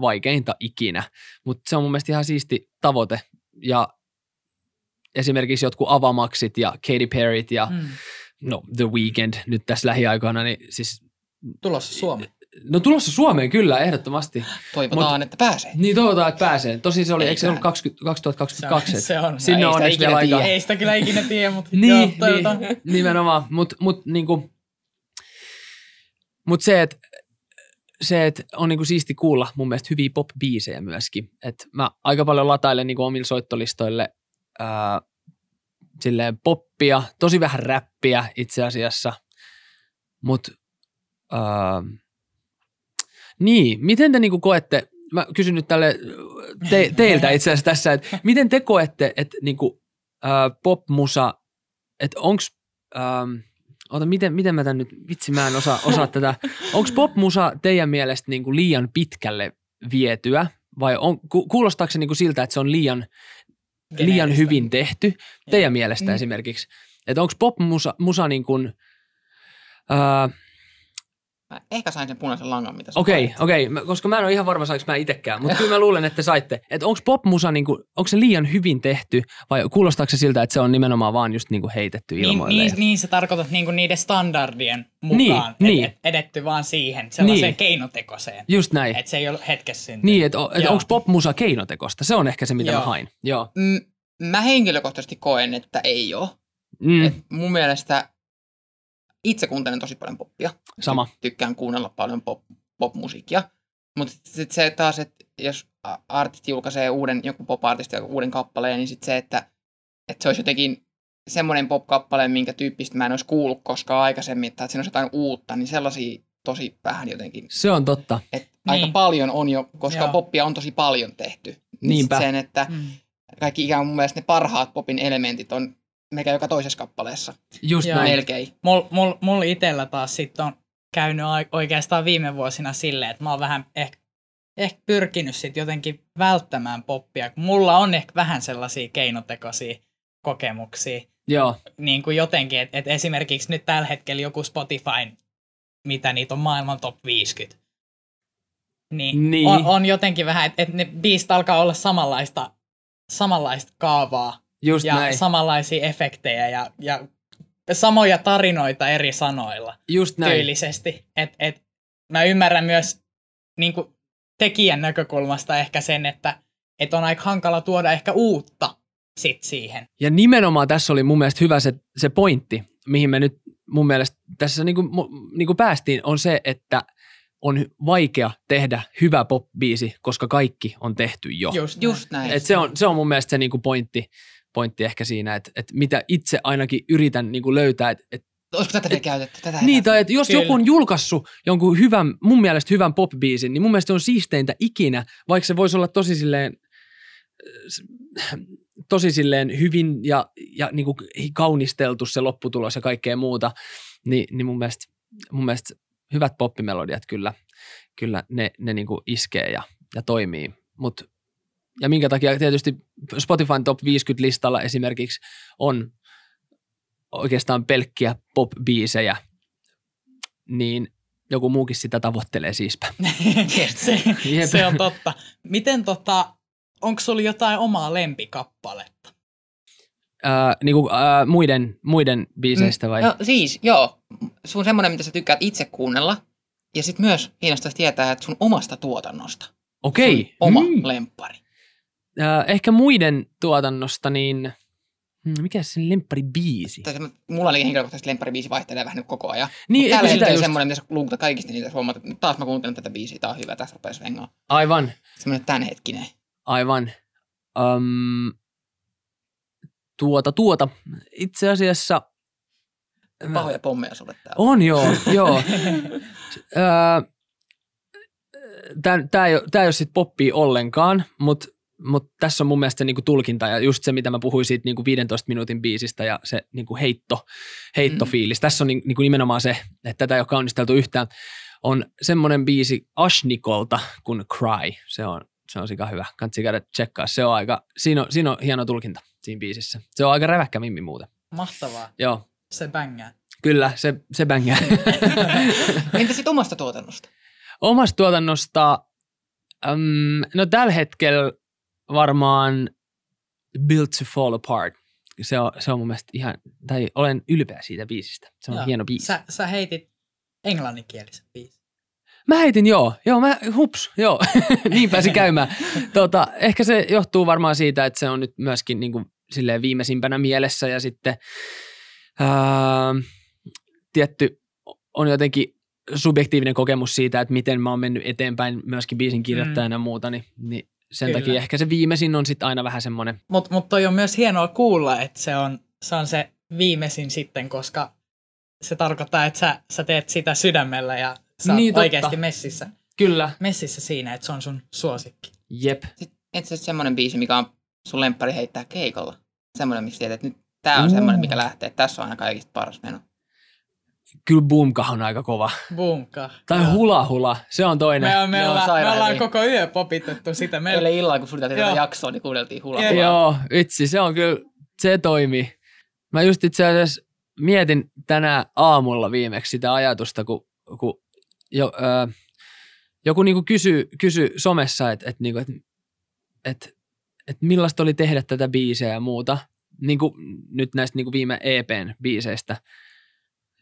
vaikeinta ikinä, mutta se on mun mielestä ihan siisti tavoite. Ja esimerkiksi jotkut Avamaksit ja Katy Perryt ja Mm. no The Weeknd nyt tässä lähiaikoina, niin siis Tulossa Suomeen. No tulossa Suomeen kyllä, ehdottomasti. Toivotaan, että pääsee. Niin toivotaan, että pääsee. Tosin se oli, Ei eikö se ollut pääse. 20, 2022? Se on- se on. Sinne No ei on sitä onneksi ikinä vielä aikaa. tiedä. Ei sitä kyllä ikinä tiedä, mutta Niin, joo, niin toivotaan. nimenomaan. Mutta mut, niinku, mut se, että se, et on niinku siisti kuulla mun mielestä hyviä pop-biisejä myöskin. Et mä aika paljon latailen niinku omille soittolistoille ää, silleen poppia, tosi vähän räppiä itse asiassa. Mutta niin, miten te niinku koette, mä kysyn nyt tälle te, teiltä itse asiassa tässä, että miten te koette, että niinku, ää, popmusa, että onks, ähm, ota, miten, miten mä tän nyt, vitsi mä en osaa, osaa tätä, onks popmusa teidän mielestä niinku liian pitkälle vietyä vai on, ku, kuulostaako se niinku siltä, että se on liian, liian hyvin tehty teidän mielestä Mm. esimerkiksi? Että onko pop-musa musa niin kuin, ää, Mä ehkä sain sen punaisen langan, mitä sä Okei, okei, mä- koska mä en ole ihan varma saanko mä itsekään, mutta kyllä mä luulen, että te saitte. Että onko popmusa, niinku, onko se liian hyvin tehty vai kuulostaako se siltä, että se on nimenomaan vaan just niinku heitetty Niin, ilmoille? niin, ja- niin sä tarkoitat niinku niiden standardien mukaan, Niin, et, niin. Et, edetty vaan siihen, sellaiseen Niin. keinotekoiseen. Just näin. Että se ei ole hetkessä syntynyt. niin, että et Joo. onko popmusa keinotekosta? Se on ehkä se, mitä Joo. mä hain. Joo. Mm, mä henkilökohtaisesti koen, että ei ole. Mm, Et mun mielestä itse kuuntelen tosi paljon poppia. sama. Tykkään kuunnella paljon pop, popmusiikkia. Mutta sitten se taas, että jos artisti julkaisee uuden, joku pop-artisti joku uuden kappaleen, niin sitten se, että, että se olisi jotenkin semmoinen pop-kappale, minkä tyyppistä mä en olisi kuullut koskaan aikaisemmin, tai että siinä olisi jotain uutta, niin sellaisia tosi vähän jotenkin. Se on totta. Et Niin. Aika paljon on jo, koska Joo. poppia on tosi paljon tehty. Niin Niinpä. Sen, että Mm. kaikki ikään kuin mun mielestä ne parhaat popin elementit on melkein joka toisessa kappaleessa. Just Joo. näin. Melkein. Mul, mul, mul itellä taas sitten on käynyt oikeastaan viime vuosina silleen, että mä oon vähän ehkä, ehkä pyrkinyt sit jotenkin välttämään poppia. Mulla on ehkä vähän sellaisia keinotekoisia kokemuksia. Joo, Niin kuin jotenkin, että et esimerkiksi nyt tällä hetkellä joku Spotify, mitä niitä on maailman top 50. Niin, Niin. On, on jotenkin vähän, että et ne biisit alkaa olla samanlaista, samanlaista kaavaa just ja näin. samanlaisia efektejä ja, ja samoja tarinoita eri sanoilla just näin. tyylisesti. Et, et, mä ymmärrän myös niin kuin tekijän näkökulmasta ehkä sen, että et on aika hankala tuoda ehkä uutta sit siihen. Ja nimenomaan tässä oli mun mielestä hyvä se, se pointti, mihin me nyt mun mielestä tässä niin kuin, niin kuin päästiin, on se, että on vaikea tehdä hyvä pop-biisi, koska kaikki on tehty jo. Just, Just näin. Et se, on, se on mun mielestä se niin kuin pointti, pointti ehkä siinä, että, että mitä itse ainakin yritän niin kuin löytää, että, että Olisiko tätä vielä käytetty? Tätä niin, tai että jos Kyllä. joku on julkaissut jonkun hyvän, mun mielestä hyvän pop-biisin, niin mun mielestä se on siisteintä ikinä, vaikka se voisi olla tosi silleen, äh, tosi silleen hyvin ja, ja niin kuin kaunisteltu se lopputulos ja kaikkea muuta, niin, niin mun, mielestä, mun mielestä hyvät poppimelodiat kyllä, kyllä ne, ne niin kuin iskee ja, ja toimii. Mut, ja minkä takia tietysti Spotifyn top 50 listalla esimerkiksi on oikeastaan pelkkiä pop-biisejä, niin joku muukin sitä tavoittelee siispä. se, Jep. se on totta. Miten tota, onko sulla jotain omaa lempikappaletta? Ää, niin kuin, ää, muiden, muiden biiseistä vai? No siis, joo. Sun semmoinen, mitä sä tykkäät itse kuunnella. Ja sitten myös kiinnostaisi tietää, että sun omasta tuotannosta. Okei. Sun oma Mm. lemppari. Ää, ehkä muiden tuotannosta, niin hmm, mikä se lemppari biisi? Mulla oli henkilökohtaisesti lempparibiisi vaihtelee vähän nyt koko ajan. Niin, eikö sitä just- semmoinen, mitä sä luukutat kaikista niitä nyt taas mä kuuntelen tätä biisiä, tää on hyvä, tästä rupeaa vengaa. Aivan, Semmoinen tämänhetkinen. aivan. Um, tuota, tuota. Itse asiassa... Pahoja pommeja sulle täällä. On joo, joo. Tämä ei, ole- tää ei ole sitten poppia ollenkaan, mutta mut tässä on mun mielestä se niinku tulkinta ja just se, mitä mä puhuin siitä niinku 15 minuutin biisistä ja se niinku heitto, heittofiilis. Tässä on ni- niinku nimenomaan se, että tätä ei ole kaunisteltu yhtään. On semmoinen biisi Ashnikolta kuin Cry. Se on, se on sika hyvä. Kannattaa käydä tsekkaa. Se on aika, siinä on, siinä on hieno tulkinta siinä biisissä. Se on aika räväkkä mimmi muuten. Mahtavaa. Joo, Se bängää. kyllä, se, se bängää. Entä sitten omasta tuotannosta? Omasta tuotannosta, um, no tällä hetkellä varmaan Built to Fall Apart. Se on, se on mun mielestä ihan, tai olen ylpeä siitä biisistä. Se on Joo. hieno biisi. Sä, sä heitit englanninkielisen biisin. Mä heitin joo, joo, mä, hups, joo, niin pääsi käymään. Tota, ehkä se johtuu varmaan siitä, että se on nyt myöskin niin kuin, silleen viimeisimpänä mielessä ja sitten ää, tietty on jotenkin subjektiivinen kokemus siitä, että miten mä oon mennyt eteenpäin myöskin biisin kirjoittajana ja muuta, niin, niin sen Kyllä. takia ehkä se viimeisin on sitten aina vähän semmoinen, Mutta mut toi on myös hienoa kuulla, että se on, se on se viimeisin sitten, koska se tarkoittaa, että sä, sä teet sitä sydämellä ja sä Niin, totta. oikeasti messissä, kyllä, messissä siinä, että se on sun suosikki. jep. Sitten entä sitten semmoinen biisi, mikä on sun lemppari heittää keikolla? Semmoinen, mistä tiedät, että nyt tää on Uu. semmoinen, mikä lähtee. Tässä on aina kaikista paras meno. Kyllä Boomka on aika kova. Boomka. Tai Hula Hula, se on toinen. Me, on, me, Joo, ollaan, me ollaan koko yö popitettu sitä. Me, Eilen illalla, kun suunniteltiin tätä Joo. jaksoa, niin kuunneltiin hula. Joo. Joo, vitsi, se on kyllä, se toimii. Mä just itse asiassa mietin tänä aamulla viimeksi sitä ajatusta, kun, kun jo, ö, joku niinku kysy, kysy somessa, että et, niinku, et, et, et millaista oli tehdä tätä biiseä ja muuta. Niinku, nyt näistä niinku viime EPn biiseistä.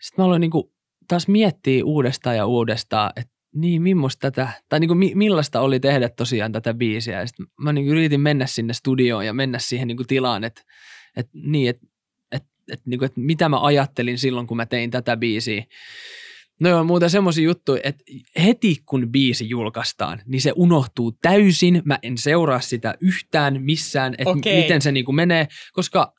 Sitten mä aloin niinku taas miettiä uudestaan ja uudestaan, että niin, millaista tätä, tai niinku, mi, millaista oli tehdä tosiaan tätä biisiä. Ja sitten mä niinku yritin mennä sinne studioon ja mennä siihen niinku tilaan, että et, niin, että et, et, niinku, et mitä mä ajattelin silloin, kun mä tein tätä biisiä. No on muuten semmoisia juttuja, että heti kun biisi julkaistaan, niin se unohtuu täysin. Mä en seuraa sitä yhtään missään, että Okei. miten se niinku menee, koska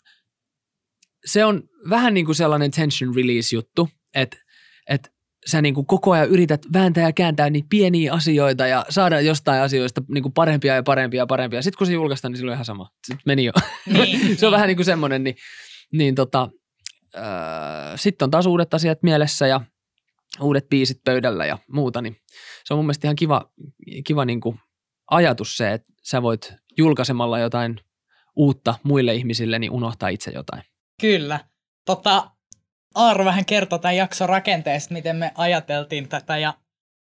se on vähän niin kuin sellainen tension release juttu, että, että sä niin kuin koko ajan yrität vääntää ja kääntää niitä pieniä asioita ja saada jostain asioista niin kuin parempia ja parempia ja parempia. Sitten kun se julkaistaan, niin silloin ihan sama. Sitten meni jo. Niin, se on vähän niin kuin semmoinen, niin, niin tota, äh, sitten on taas uudet asiat mielessä ja uudet biisit pöydällä ja muuta, niin se on mun mielestä ihan kiva, kiva niin kuin ajatus se, että sä voit julkaisemalla jotain uutta muille ihmisille, niin unohtaa itse jotain. Kyllä. Tota, Aaro vähän kertoo tämän jakson rakenteesta, miten me ajateltiin tätä. Ja,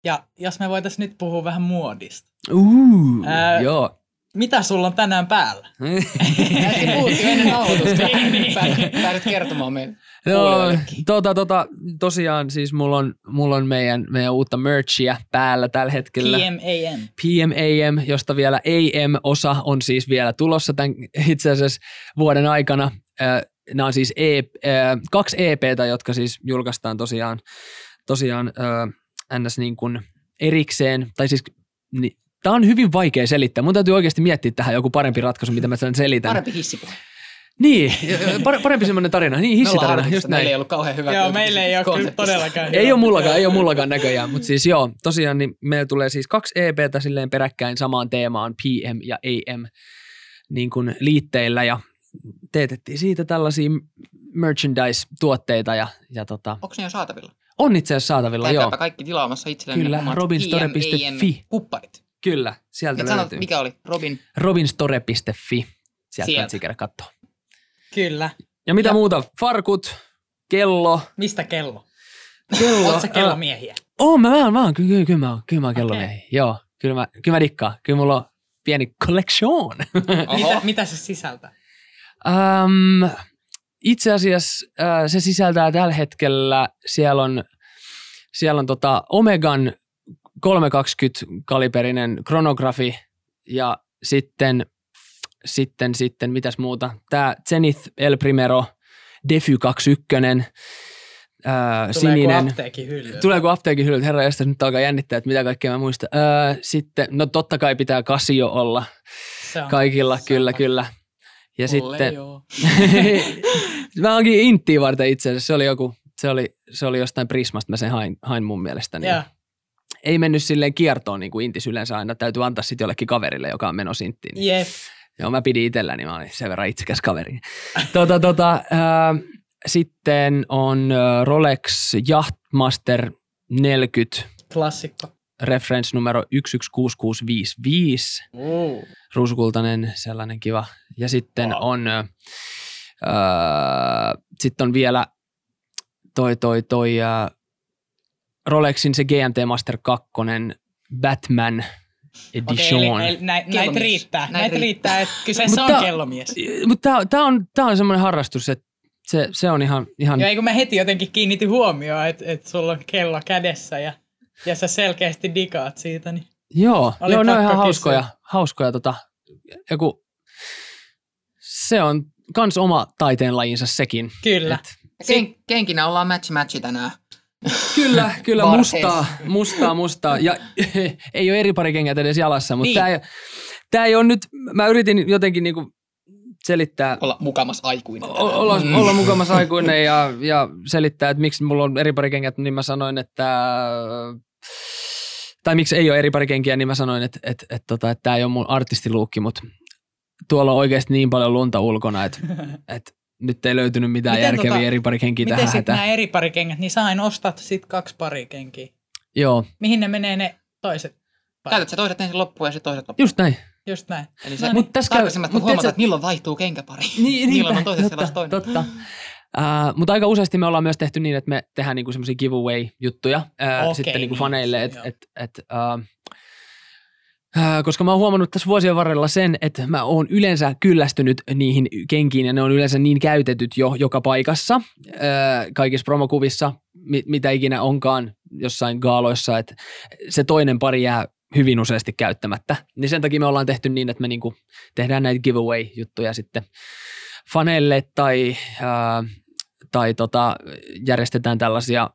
ja jos me voitaisiin nyt puhua vähän muodista. Uh, Ää, joo. Mitä sulla on tänään päällä? Äsken puhuttiin ennen nauhoitusta. Niin, niin. Pääsit, pääsit kertomaan meille. No, tota, tota, tosiaan siis mulla on, mulla on meidän, meidän uutta merchia päällä tällä hetkellä. PMAM. PMAM, josta vielä AM-osa on siis vielä tulossa tämän itse asiassa vuoden aikana. Äh, Nämä on siis e, äh, kaksi EPtä, jotka siis julkaistaan tosiaan, tosiaan äh, ns. Niin kuin erikseen. Tai siis, niin, tämä on hyvin vaikea selittää. Mun täytyy oikeasti miettiä tähän joku parempi ratkaisu, mitä mä sen selitän. Parempi hissipuhe. Niin, pare- parempi semmoinen tarina. Niin, Me ollaan hissitarina, harjoituksessa, just Meillä näin. ei ollut kauhean hyvä. Joo, meillä ei ole kyllä todellakaan. Ei ole mullakaan, ei ole mullakaan näköjään, mutta siis joo, tosiaan niin meillä tulee siis kaksi EPtä silleen peräkkäin samaan teemaan, PM ja AM, niin kuin liitteillä ja teetettiin siitä tällaisia merchandise-tuotteita ja, ja tota, Onko ne jo saatavilla? on itse asiassa saatavilla, joo. Käytääpä kaikki tilaamassa itselleen Kyllä, robinstore.fi. kupparit. Kyllä, sieltä Et sanot, löytyy. mikä oli? Robin. Robinstore.fi, sieltä Sieltä. kannattaa katsoa. Kyllä. Ja mitä Ja- muuta? Farkut, kello. Mistä kello? kello Oletko kellomiehiä? Oon mä, mä oon, kyllä, kyllä, kyllä mä oon, kyllä mä oon Okei. kellomiehi. Joo, kyllä mä, kyllä mä dikkaan. Kyllä mulla on pieni collection. Oho. Mitä, mitä se sisältää? Um, itse asiassa äh, se sisältää tällä hetkellä, siellä on, siellä on tota Omegan 320 kaliberinen kronografi ja sitten, sitten, sitten mitäs muuta. Tämä Zenith El Primero Defy 21, äh, Tuleeko sininen. apteekin? Tuleeko apteekin hyllyt? Herra jästä, nyt alkaa jännittää, että mitä kaikkea mä muistan. Öö, sitten, no totta kai pitää Casio olla Se on- kaikilla, se on kyllä, pakko. kyllä. Ja Mulle sitten, mä onkin inttiä varten itse asiassa, se oli joku, se oli, se oli jostain Prismasta, mä sen hain, hain mun mielestä. Niin Joo. Ei mennyt silleen kiertoon niin kuin intis yleensä aina, täytyy antaa sitten jollekin kaverille, joka on menossa inttiin. Niin. Jep. Joo, mä pidin itselläni, mä olin sen verran itsekäs kaveri. tota, tota, ää, sitten on Rolex Yachtmaster 40 Klassikko. Reference numero 116655, Uh. ruusukultainen, sellainen kiva. Ja sitten Wow. on, öö, sitten on vielä toi, toi, toi äh, Rolexin se GMT Master 2 Batman Okei, Edition. eli, eli nä, näitä riittää. Näitä Näitä riittää, että kyseessä Mutta- on kellomies. Mutta tämä on, tää on semmoinen harrastus, että se, se on ihan, ihan Joo, kun mä heti jotenkin kiinnitin huomioon, että, että sulla on kello kädessä ja, ja sä selkeästi digaat siitä. Niin. Joo, Oli joo ne on ihan hauskoja, hauskoja tota, joku, se on kans oma taiteenlajinsa sekin. Kyllä. Et, Ken, kenkinä ollaan match matchi tänään. kyllä, kyllä, mustaa, mustaa, mustaa. Ja ei ole eri parikengät edes jalassa, mutta Niin. tämä ei, tää ei ole nyt, mä yritin jotenkin niinku selittää, Olla mukamas aikuinen. o- olla, Mm. olla mukamassa aikuinen ja, ja selittää, että miksi mulla on eri parikengät, niin mä sanoin, että tai miksi ei ole eri parikenkiä, niin mä sanoin, että, että, että, että, että tämä ei ole mun artistiluukki, mutta tuolla on oikeasti niin paljon lunta ulkona, että, että nyt ei löytynyt mitään Miten järkeviä tota- eri parikenkiä Miten tähän sitten hätään. nämä eri parikengät, niin sain ostaa sit kaksi parikenkiä. Joo, Mihin ne menee ne toiset? Käytät sä toiset ensin loppuun ja sitten toiset loppuun. just näin. Just näin. Eli No se niin. Mut tässä käy- huomata, että milloin vaihtuu kenkäpari. Niin, milloin on toisessa totta, sellaista toinen. totta. Uh, mutta aika useasti me ollaan myös tehty niin, että me tehdään niinku semmoisia giveaway-juttuja uh, Okei, sitten niinku niin, faneille. Et, et, et, uh, uh, koska mä oon huomannut tässä vuosien varrella sen, että mä oon yleensä kyllästynyt niihin kenkiin ja ne on yleensä niin käytetyt jo joka paikassa, kaikissa promokuvissa, mi- mitä ikinä onkaan jossain gaaloissa, että se toinen pari jää hyvin useasti käyttämättä. Niin sen takia me ollaan tehty niin, että me niinku tehdään näitä giveaway-juttuja sitten faneille tai, ää, tai tota, järjestetään tällaisia,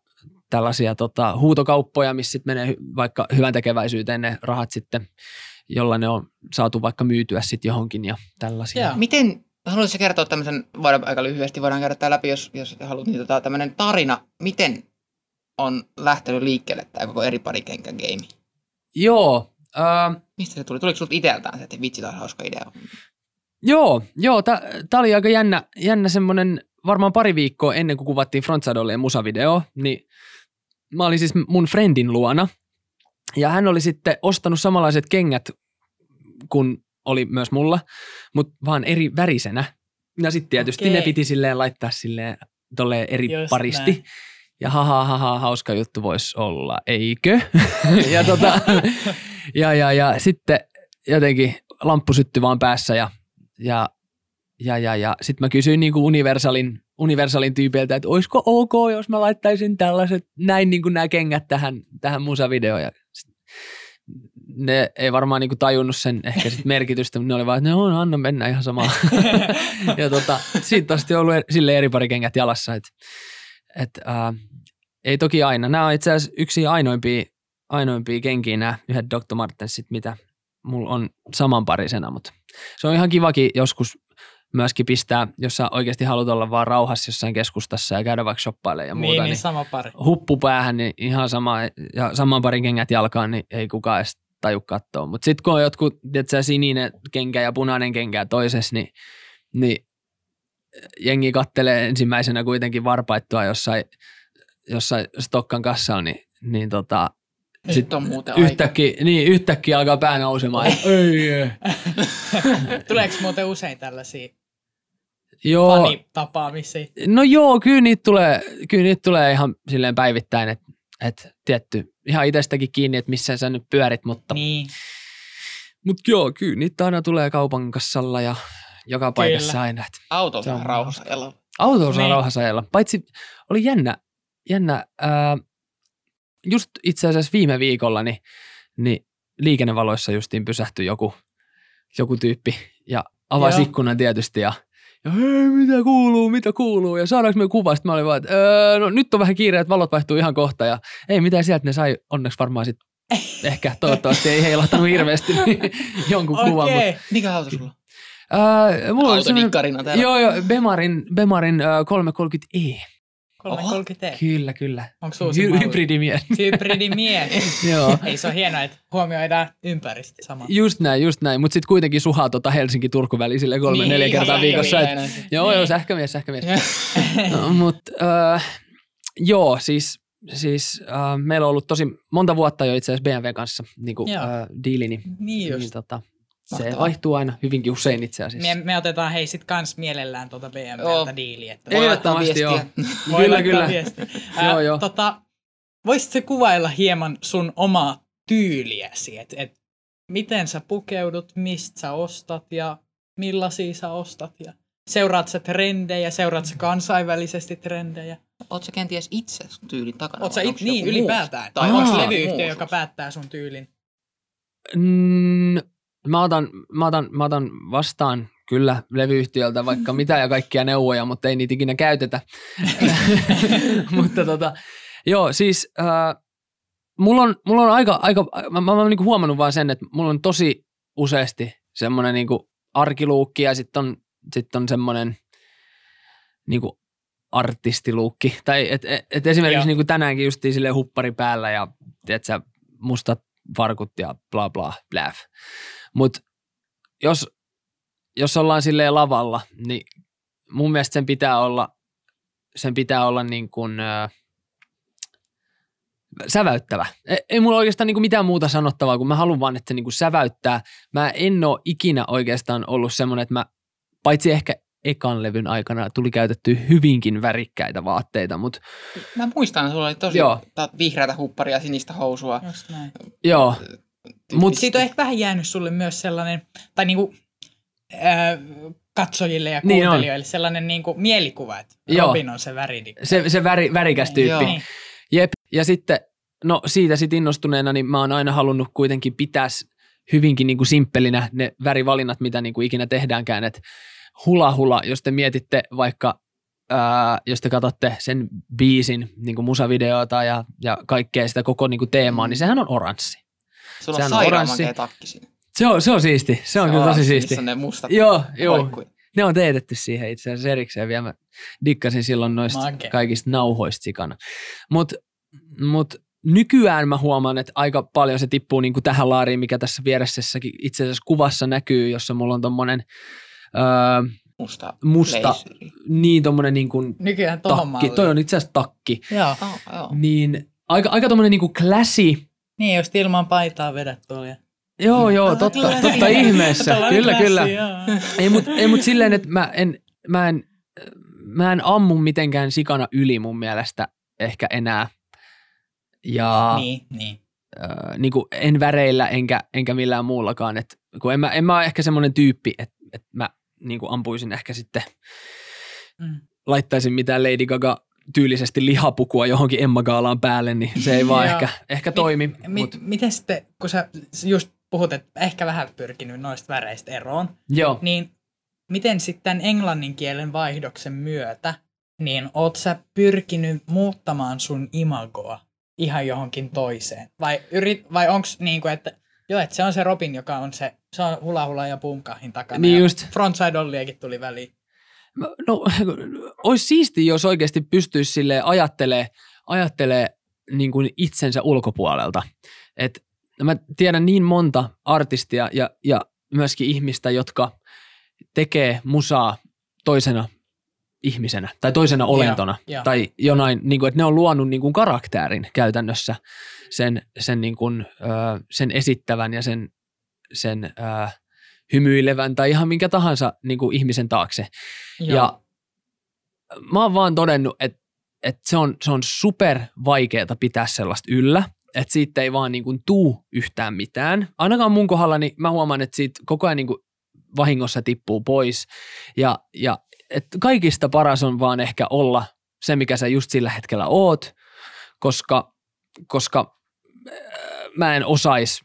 tällaisia tota, huutokauppoja, missä sitten menee vaikka hyvän tekeväisyyteen ne rahat sitten, jolla ne on saatu vaikka myytyä sitten johonkin ja tällaisia. Joo. Miten, haluaisitko kertoa tämmöisen, voidaan aika lyhyesti, voidaan käydä tämä läpi, jos, jos haluat, niin tota, tämmöinen tarina, miten on lähtenyt liikkeelle tämä koko eri parikenkä game? Joo, ää, Mistä se tuli? Tuliko sinulta itseltään se, että vitsi, tämä on hauska idea? Joo, joo tämä oli aika jännä, jännä semmoinen, varmaan pari viikkoa ennen kuin kuvattiin Frontsadollien musavideo, niin mä olin siis mun friendin luona, ja hän oli sitten ostanut samanlaiset kengät kuin oli myös mulla, mutta vaan eri värisenä. Ja sitten tietysti Okei. ne piti silleen laittaa silleen tolleen eri Just paristi. näin. Ja haha, haha, hauska juttu voisi olla, eikö? ja, tota, ja, ja, ja sitten jotenkin lamppu syttyi vaan päässä ja, ja, ja, ja, ja sitten mä kysyin niin kuin Universalin, Universalin tyypeiltä, että olisiko ok, jos mä laittaisin tällaiset, näin niin kuin nämä kengät tähän, tähän musavideoon. Ja sit ne ei varmaan niin kuin tajunnut sen ehkä sit merkitystä, mutta ne oli vaan, että ne on, anna mennä ihan samaa. ja tota, siitä on sitten ollut er- sille eri pari kengät jalassa, että et, äh, ei toki aina. Nämä on itse asiassa yksi ainoimpia, ainoimpia kenkiä nämä yhdet Dr. Martensit, mitä mulla on samanparisena, mutta se on ihan kivakin joskus myöskin pistää, jos sä oikeasti haluat olla vaan rauhassa jossain keskustassa ja käydä vaikka shoppailemaan ja muuta, Niin, niin, niin niin sama pari. huppu päähän, niin ihan sama, ja saman parin kengät jalkaan, niin ei kukaan edes taju katsoa. Mutta sitten kun on jotkut, tiedätkö, sininen kenkä ja punainen kenkä toisessa, niin, niin jengi kattelee ensimmäisenä kuitenkin varpaittua jossain, jossain Stokkan kassalla, niin, niin tota, Nyt on muuten aika. yhtäkkiä, niin, yhtäkkiä alkaa pää nousemaan. ei, ei. Tuleeko muuten usein tällaisia Joo, fanitapaamisia? no joo, kyllä niitä tulee, kyllä niitä tulee ihan silleen päivittäin, että et, tietty, ihan itsestäkin kiinni, että missä sä nyt pyörit, mutta Niin. Mut joo, kyllä niitä aina tulee kaupan kassalla ja joka paikassa Kyllä. aina. Auto on saa rauhassa ajella. auto saa Niin. rauhassa. Paitsi oli jännä, jännä ää, just itse asiassa viime viikolla niin, niin liikennevaloissa justiin pysähtyi joku, joku tyyppi ja avasi Joo. ikkunan tietysti ja ja hei, mitä kuuluu, mitä kuuluu, ja saadaanko me kuva? Sitten mä olin vaan, että öö, no nyt on vähän kiire, että valot vaihtuu ihan kohta, ja ei mitään sieltä ne sai onneksi varmaan sit ehkä toivottavasti ei heilahtanut hirveästi niin jonkun kuvan, mutta Okei. Mikä auto sulla? Ää, mulla on semmoinen, täällä. joo, joo, Bemarin, Bemarin äh, 330e. 330 Kyllä, kyllä. Onko uusi Hy- hybridimies. Hybridimies. joo. Ei se on hienoa, että huomioidaan ympäristö sama. Just näin, just näin. Mutta sitten kuitenkin suhaa tota Helsinki-Turku välisille kolme, Niin, neljä kertaa ihan viikossa. Et, hiljainen. joo, Niin. joo, sähkömies, sähkömies. no, Mutta äh, joo, siis, siis äh, meillä on ollut tosi monta vuotta jo itse asiassa BMW kanssa niin kuin, äh, diili, niin, Niin just. niin tota, se Mahtavaa. vaihtuu aina hyvinkin usein itse asiassa. Me, me otetaan hei sit kans mielellään tuota. BMWltä diiliä. Että Voi laittaa Ehdottomasti joo. voi kyllä, kyllä. viesti. Joo, joo. Tota, voisitko kuvailla hieman sun omaa tyyliäsi, että et, miten sä pukeudut, mistä sä ostat ja millaisia sä ostat ja seuraat sä trendejä, seuraat sä kansainvälisesti trendejä? Oot sä kenties itse sun tyylin takana? Oot sä it, niin ylipäätään? Tai onko levyyhtiö, joka päättää sun tyylin? Mm, mä, otan, mä, otan, mä otan vastaan kyllä levyyhtiöltä vaikka mitä ja kaikkia neuvoja, mutta ei niitä ikinä käytetä. mutta tota, joo, siis äh, mulla, on, mulla on aika, aika mä, mä oon niinku huomannut vaan sen, että mulla on tosi useasti semmoinen niinku arkiluukki ja sitten on, sit on semmoinen niinku artistiluukki. Tai et, et, et esimerkiksi niinku tänäänkin justiin sille huppari päällä ja tiedätkö, mustat farkut ja bla bla bläf. Mutta jos, jos ollaan silleen lavalla, niin mun mielestä sen pitää olla, sen pitää olla niin kuin, ö, säväyttävä. Ei, ei mulla oikeastaan niin kuin mitään muuta sanottavaa, kun mä haluan vaan, että se niin kuin säväyttää. Mä en ole ikinä oikeastaan ollut semmoinen, että mä, paitsi ehkä ekan levyn aikana tuli käytetty hyvinkin värikkäitä vaatteita, mutta Mä muistan, sulla oli tosi Joo. vihreätä hupparia ja sinistä housua. Just näin. joo, mut, Siitä on ehkä vähän jäänyt sulle myös sellainen, tai niinku, ää, katsojille ja Niin on. kuuntelijoille sellainen niinku mielikuva, että Joo. Robin on se väridikka. se, se väri, värikäs tyyppi. Joo. Niin. Jep, ja sitten, no siitä sit innostuneena, niin mä oon aina halunnut kuitenkin pitää hyvinkin niin kuin simppelinä ne värivalinnat, mitä niin kuin ikinä tehdäänkään, että hula hula, jos te mietitte vaikka, ää, jos te katsotte sen biisin niin kuin musavideota ja, ja kaikkea sitä koko niin kuin teemaa, niin sehän on oranssi. Sulla Sehän on oranssi. takki siinä. Se on, se on siisti, se on kyllä tosi siisti. Missä on ne mustat Joo, joo. Ne on teetetty siihen itse asiassa erikseen vielä. Mä dikkasin silloin noista Makea. kaikista nauhoista sikana. Mutta mut nykyään mä huomaan, että aika paljon se tippuu niinku tähän laariin, mikä tässä vieressäkin itse asiassa kuvassa näkyy, jossa mulla on tommonen öö, Musta. musta, niin tommonen niinku Nykyään tohon takki. Toi on itse asiassa takki. Joo. Oh, joo. Niin aika, aika tommonen niinku classy. Niin, just ilman paitaa vedät tuolla. Joo, joo, totta, classy. totta ihmeessä. Kyllä, kyllä. Ei mut, ei mut silleen, että mä en, mä, en, mä en ammu mitenkään sikana yli mun mielestä ehkä enää. Ja niin. Niin, niin. Äh, niin kuin en väreillä enkä, enkä millään muullakaan. Et, kun en, mä, en mä ole ehkä semmoinen tyyppi, että et mä niin kuin ampuisin ehkä sitten, Mm. laittaisin mitään Lady Gaga tyylisesti lihapukua johonkin Emma Gaalaan päälle, niin se ei vaan Joo. ehkä, ehkä toimi. Mi- mut, miten sitten, kun sä just puhut, että ehkä vähän pyrkinyt noista väreistä eroon, joo. niin miten sitten englannin kielen vaihdoksen myötä, niin oot sä pyrkinyt muuttamaan sun imagoa ihan johonkin toiseen? Vai, yrit, vai onks niinku, että joo, että se on se Robin, joka on se, se on hula hula ja pumkahin takana. Niin just. Frontside Olliakin tuli väliin. No, olisi siisti, jos oikeasti pystyisi sille ajattelee, ajattelee niin kuin itsensä ulkopuolelta. Et mä tiedän niin monta artistia ja, ja myöskin ihmistä, jotka tekee musaa toisena ihmisenä tai toisena olentona. joo. Tai jonain, niin kuin, että ne on luonut niin kuin karakterin käytännössä sen, sen, niin kuin, sen esittävän ja sen, sen ö, hymyilevän tai ihan minkä tahansa niin kuin ihmisen taakse. Joo. Ja mä oon vaan todennut, että, että se, on, se on super vaikeaa pitää sellaista yllä, että siitä ei vaan niin kuin tuu yhtään mitään. Ainakaan mun kohdalla niin mä huomaan, että siitä koko ajan niin kuin vahingossa tippuu pois. Ja, ja et kaikista paras on vaan ehkä olla se, mikä sä just sillä hetkellä oot, koska, koska äh, mä en osais,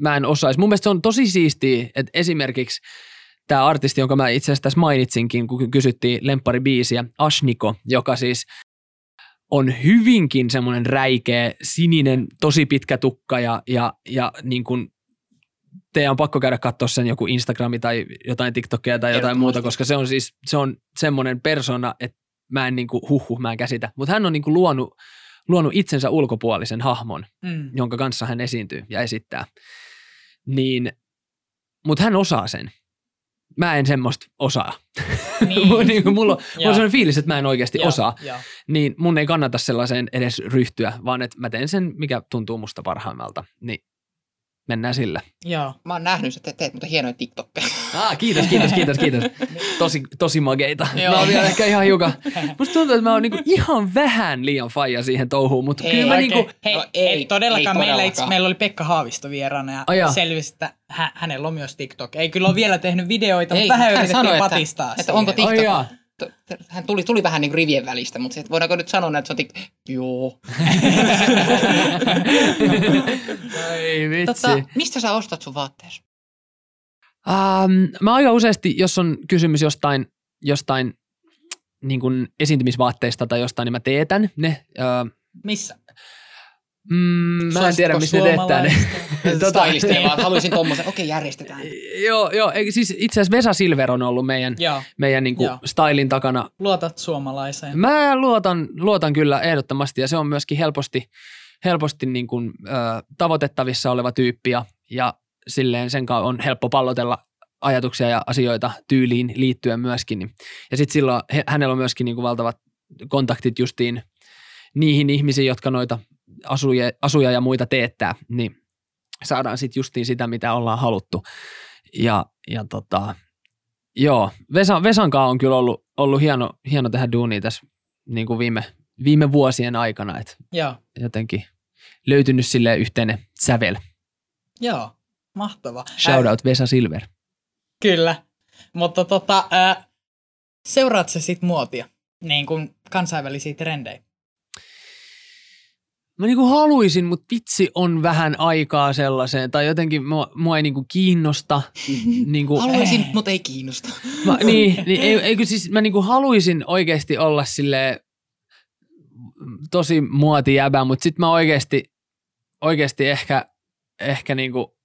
mä en osais. Mun mielestä se on tosi siistiä, että esimerkiksi tämä artisti, jonka mä itse asiassa tässä mainitsinkin, kun kysyttiin lempparibiisiä, Ashniko, joka siis on hyvinkin semmoinen räikeä, sininen, tosi pitkä tukka ja, ja, ja niin kuin teidän on pakko käydä katsoa sen joku Instagrami tai jotain TikTokia tai jotain muuta, koska se on siis se on semmoinen persona, että mä en niinku, huhhuh, mä en käsitä. Mutta hän on niinku luonut, luonut itsensä ulkopuolisen hahmon, Mm. jonka kanssa hän esiintyy ja esittää. Niin, mutta hän osaa sen. Mä en semmoista osaa. Niin. niin kuin mulla, on- mulla on sellainen fiilis, että mä en oikeasti Joo, osaa. joo. Niin mun ei kannata sellaiseen edes ryhtyä, vaan että mä teen sen, mikä tuntuu musta parhaimmalta. Niin mennään sillä. Joo. Mä oon nähnyt, että te teet mutta hienoja TikTokkeja. Ah, kiitos, kiitos, kiitos, kiitos. Tosi, tosi mageita. Joo. Mä oon vielä ehkä ihan hiukan. Musta tuntuu, että mä oon niinku ihan vähän liian faija siihen touhuun, mutta Hei, kyllä mä Oikein. niinku, Hei, No ei, ei, todellakaan. ei meillä, itse, meillä oli Pekka Haavisto vieraana ja Ai jaa. selvisi, että hä, hänellä on myös TikTok. Ei kyllä ole vielä tehnyt videoita, Ei, mutta vähän hän yritettiin sanoi, että- patistaa että siihen. onko TikTok-. T- Hän tuli, tuli vähän niin kuin rivien välistä, mutta sit voidaanko nyt sanoa, että se on TikTok? Joo. Ai vitsi. Tota, mistä sä ostat sun vaatteesi? Um, mä aika useasti, jos on kysymys jostain, jostain niin kuin esiintymisvaatteista tai jostain, niin mä teetän ne. Uh, Missä? Mm, mä en tiedä, missä ne teettää ne. Tota, Stylisteja vaan, haluaisin tommosen. Okei, järjestetään. joo, joo, siis itse asiassa Vesa Silver on ollut meidän, Joo. meidän niin kuin Joo. stylin takana Luotat suomalaiseen. Mä luotan, luotan kyllä ehdottomasti ja se on myöskin helposti, helposti niin kuin, ö, tavoitettavissa oleva tyyppi ja, ja silleen sen kanssa on helppo pallotella ajatuksia ja asioita tyyliin liittyen myöskin. Niin- Ja sitten silloin hänellä on myöskin niin kuin valtavat kontaktit justiin niihin ihmisiin, jotka noita asuja, asuja ja muita teettää, niin saadaan sitten justiin sitä, mitä ollaan haluttu. Ja, ja tota, joo, Vesa, Vesankaan on kyllä ollut, ollut hieno, hieno tehdä duunia tässä niin kuin viime, viime vuosien aikana, että Joo. jotenkin löytynyt sille yhteinen sävel. Joo. Mahtava. Shout out Vesa Silver. Kyllä. Mutta tota, ää, seuraat sä sit muotia? Niin kuin kansainvälisiä trendejä? Mä niinku haluaisin, mutta vitsi on vähän aikaa sellaiseen, tai jotenkin mua, mua ei niinku kiinnosta. niinku, Haluaisin, mutta ei kiinnosta. Mä, niin, niin ei, eikö siis mä niinku haluaisin oikeasti olla sille tosi muotijäbä, mutta sitten mä oikeasti, oikeasti ehkä, ehkä niinku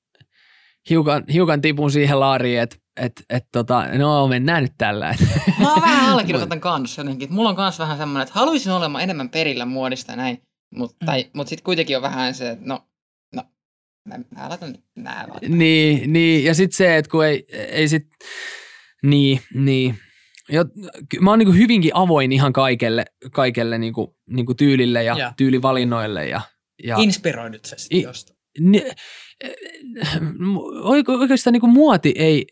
hiukan, hiukan tipun siihen laariin, että et, et tota, no mennään nyt tällä. Mä oon vähän allekirjoitan kanssa jotenkin. Mulla on kans vähän semmoinen, että haluaisin olemaan enemmän perillä muodista näin. Mutta Mm. mut sitten kuitenkin on vähän se, että no, no mä, mä laitan nyt nää vaan. niin, niin, ja sitten se, että kun ei, ei sit, niin, niin. Ky- mä oon niinku hyvinkin avoin ihan kaikelle, kaikelle niinku, niinku tyylille ja, Ja. tyylivalinnoille. Ja, ja, Inspiroidut sä sit I- jostain? Ni, oikeastaan niin kuin muoti ei,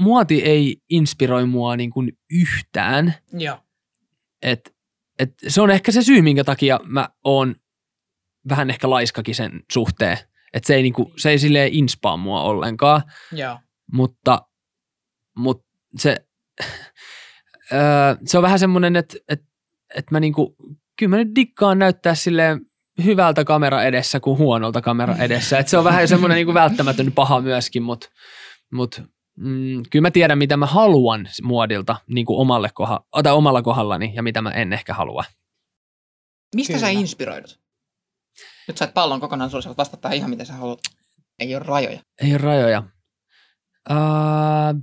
muoti ei inspiroi mua niin kuin yhtään. Joo. Et, et se on ehkä se syy, minkä takia mä oon vähän ehkä laiskakin sen suhteen. Että se ei, niin kuin, se ei silleen inspaa mua ollenkaan, Joo. mutta, mutta se, öö, se on vähän semmoinen, että et, et mä niinku, kyllä mä nyt dikkaan näyttää silleen hyvältä kamera edessä kuin huonolta kamera edessä. Et se on vähän semmoinen niinku välttämätön paha myöskin, mutta mut, mm, kyllä mä tiedän, mitä mä haluan muodilta niinku omalle koha, tai omalla kohdallani ja mitä mä en ehkä halua. Mistä sä Kyllä. inspiroidut? Nyt sait pallon kokonaan sulle, sä voit vastata ihan mitä sä haluat. Ei ole rajoja. Ei ole rajoja. Ää,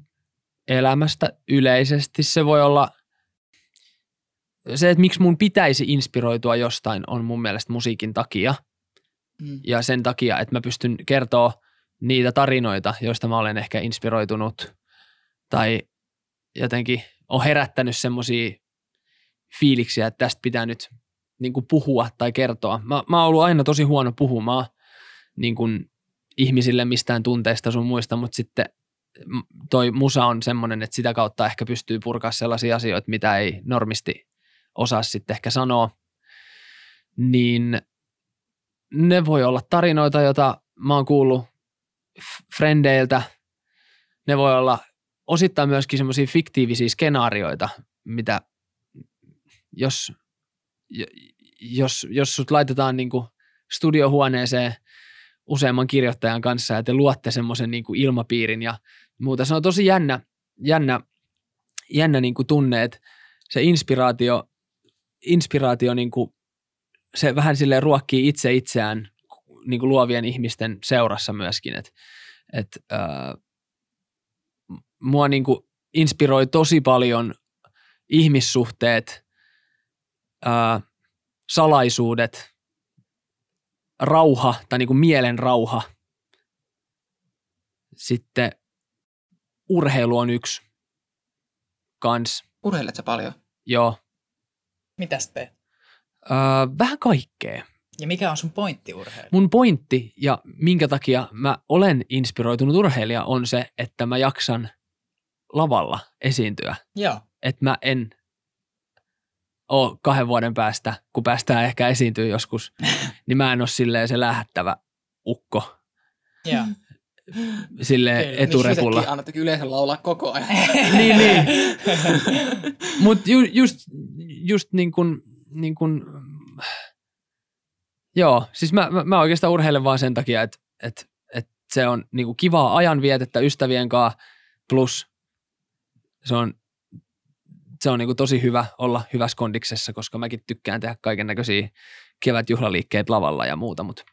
elämästä yleisesti se voi olla se, että miksi mun pitäisi inspiroitua jostain on mun mielestä musiikin takia Mm. ja sen takia, että mä pystyn kertoa niitä tarinoita, joista mä olen ehkä inspiroitunut tai jotenkin on herättänyt semmoisia fiiliksiä, että tästä pitää nyt niin kuin puhua tai kertoa. Mä, mä oon ollut aina tosi huono puhumaan niin kuin ihmisille mistään tunteista sun muista, mutta sitten toi musa on semmoinen, että sitä kautta ehkä pystyy purkaa sellaisia asioita, mitä ei normisti osaa sitten ehkä sanoa. Niin ne voi olla tarinoita, joita mä oon kuullut frendeiltä. Ne voi olla osittain myöskin semmoisia fiktiivisiä skenaarioita, mitä jos, jos, jos sut laitetaan niinku studiohuoneeseen useamman kirjoittajan kanssa ja te luotte semmoisen niinku ilmapiirin ja muuta. Se on tosi jännä, jännä, jännä niinku tunne, että se inspiraatio, inspiraatio niinku, se vähän sille ruokkii itse itseään niinku luovien ihmisten seurassa myöskin. Et, et, äh, mua niinku inspiroi tosi paljon ihmissuhteet, äh, salaisuudet, rauha tai niinku mielen rauha. Sitten urheilu on yksi kans. Urheilet sä paljon? Joo. Mitäs teet? Öö, vähän kaikkea. Ja mikä on sun pointti urheilu? Mun pointti ja minkä takia mä olen inspiroitunut urheilija on se, että mä jaksan lavalla esiintyä. Joo. Että mä en ole kahden vuoden päästä, kun päästään ehkä esiintyä joskus, niin mä en ole silleen se lähettävä ukko Joo. silleen Kyllä, eturepulla. Niin annat yleensä laulaa koko ajan. niin, niin. Mutta ju, just, just niin kuin, niin kuin, joo, siis mä, mä, mä oikeastaan urheilen vaan sen takia, että et, et se on niin kuin kivaa ajanvietettä ystävien kanssa, plus se on, se on niin kuin tosi hyvä olla hyvässä kondiksessa, koska mäkin tykkään tehdä kaiken näköisiä kevätjuhlaliikkeet lavalla ja muuta, mutta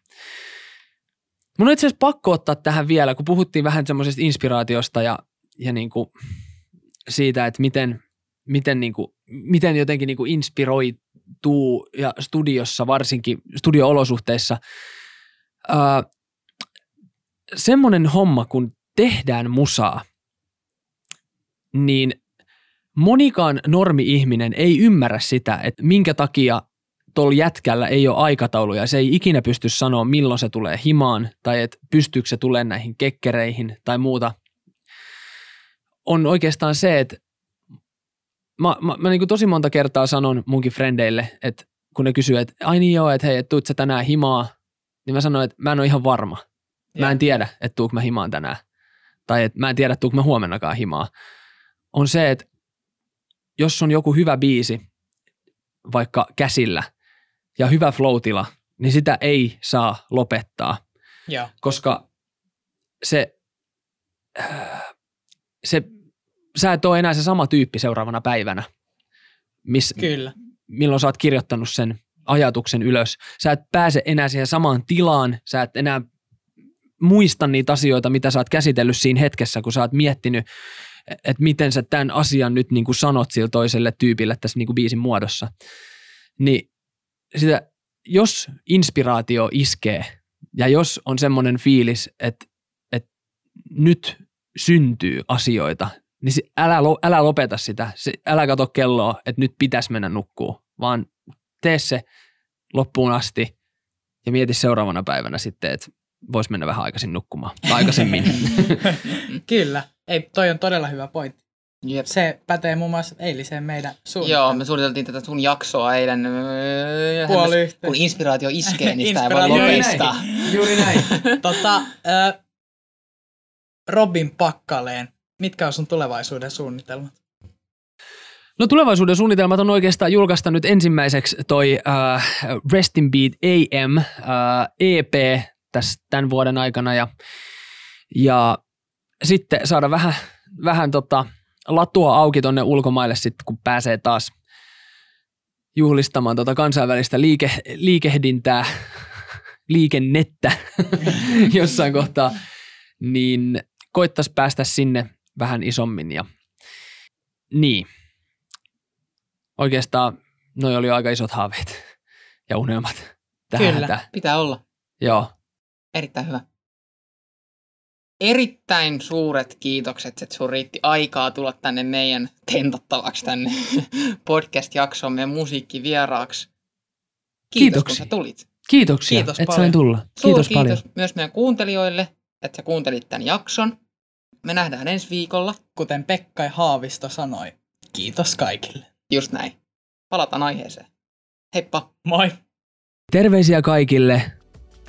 Mun on itse asiassa pakko ottaa tähän vielä, kun puhuttiin vähän semmoisesta inspiraatiosta ja, ja niin kuin siitä, että miten, miten, niin kuin, miten jotenkin niin kuin inspiroituu ja studiossa varsinkin, studio-olosuhteissa. Ää, semmoinen homma, kun tehdään musaa, niin monikaan normi-ihminen ei ymmärrä sitä, että minkä takia tuolla jätkällä ei ole aikatauluja. Se ei ikinä pysty sanoa, milloin se tulee himaan tai että pystyykö se tulee näihin kekkereihin tai muuta. On oikeastaan se, että mä, mä, mä niin kuin tosi monta kertaa sanon munkin frendeille, että kun ne kysyy, että ai niin joo, että hei, että tuut sä tänään himaa, niin mä sanon, että mä en ole ihan varma. Mä en tiedä, että tuuk mä himaan tänään. Tai että mä en tiedä, tuuk mä huomennakaan himaa. On se, että jos on joku hyvä biisi, vaikka käsillä, ja hyvä floatila, niin sitä ei saa lopettaa, Joo. koska se, se, sä et ole enää se sama tyyppi seuraavana päivänä, miss, Kyllä. milloin sä oot kirjoittanut sen ajatuksen ylös. Sä et pääse enää siihen samaan tilaan, sä et enää muista niitä asioita, mitä sä oot käsitellyt siinä hetkessä, kun sä oot miettinyt, että miten sä tämän asian nyt niin kuin sanot sille toiselle tyypille tässä niin kuin biisin muodossa. Niin sitä, jos inspiraatio iskee ja jos on semmoinen fiilis, että, että nyt syntyy asioita, niin se, älä, lo- älä lopeta sitä. Se, älä kato kelloa, että nyt pitäisi mennä nukkuu, vaan tee se loppuun asti ja mieti seuraavana päivänä sitten, että voisi mennä vähän aikaisin nukkumaan. Tai aikaisemmin. Kyllä. Ei, toi on todella hyvä pointti. Jep. Se pätee muun muassa eiliseen meidän Joo, suunnitelmaan. me suunniteltiin tätä sun jaksoa eilen. öö, Puoli yhteen. Kun inspiraatio iskee, niin sitä ei voi lopettaa. Juuri näin. tota, äh, Robin Pakkaleen, mitkä on sun tulevaisuuden suunnitelmat? No tulevaisuuden suunnitelmat on oikeastaan julkaista nyt ensimmäiseksi toi uh, Rest in Beat AM uh, EP tässä tämän vuoden aikana ja, ja sitten saada vähän, vähän tota, latua auki tonne ulkomaille sitten, kun pääsee taas juhlistamaan tota kansainvälistä liike, liikehdintää, liikennettä jossain kohtaa, niin koittaisi päästä sinne vähän isommin ja niin. Oikeastaan noi oli aika isot haaveet ja unelmat. Tähän Kyllä. hätään. Pitää olla. Joo. Erittäin hyvä. Erittäin suuret kiitokset, että sun riitti aikaa tulla tänne meidän tentattavaksi tänne podcast-jaksomme musiikkivieraaksi. Kiitos, Kiitoksia. kun sä tulit. Kiitoksia, Kiitos että sain tulla. Suur Kiitos, kiitos paljon. myös meidän kuuntelijoille, että sä kuuntelit tämän jakson. Me nähdään ensi viikolla. Kuten Pekka ja Haavisto sanoi, kiitos kaikille. Just näin. Palataan aiheeseen. Heippa! Moi! Terveisiä kaikille.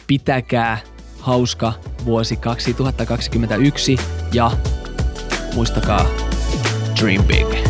Pitäkää hauska vuosi 2021 ja muistakaa Dream Big.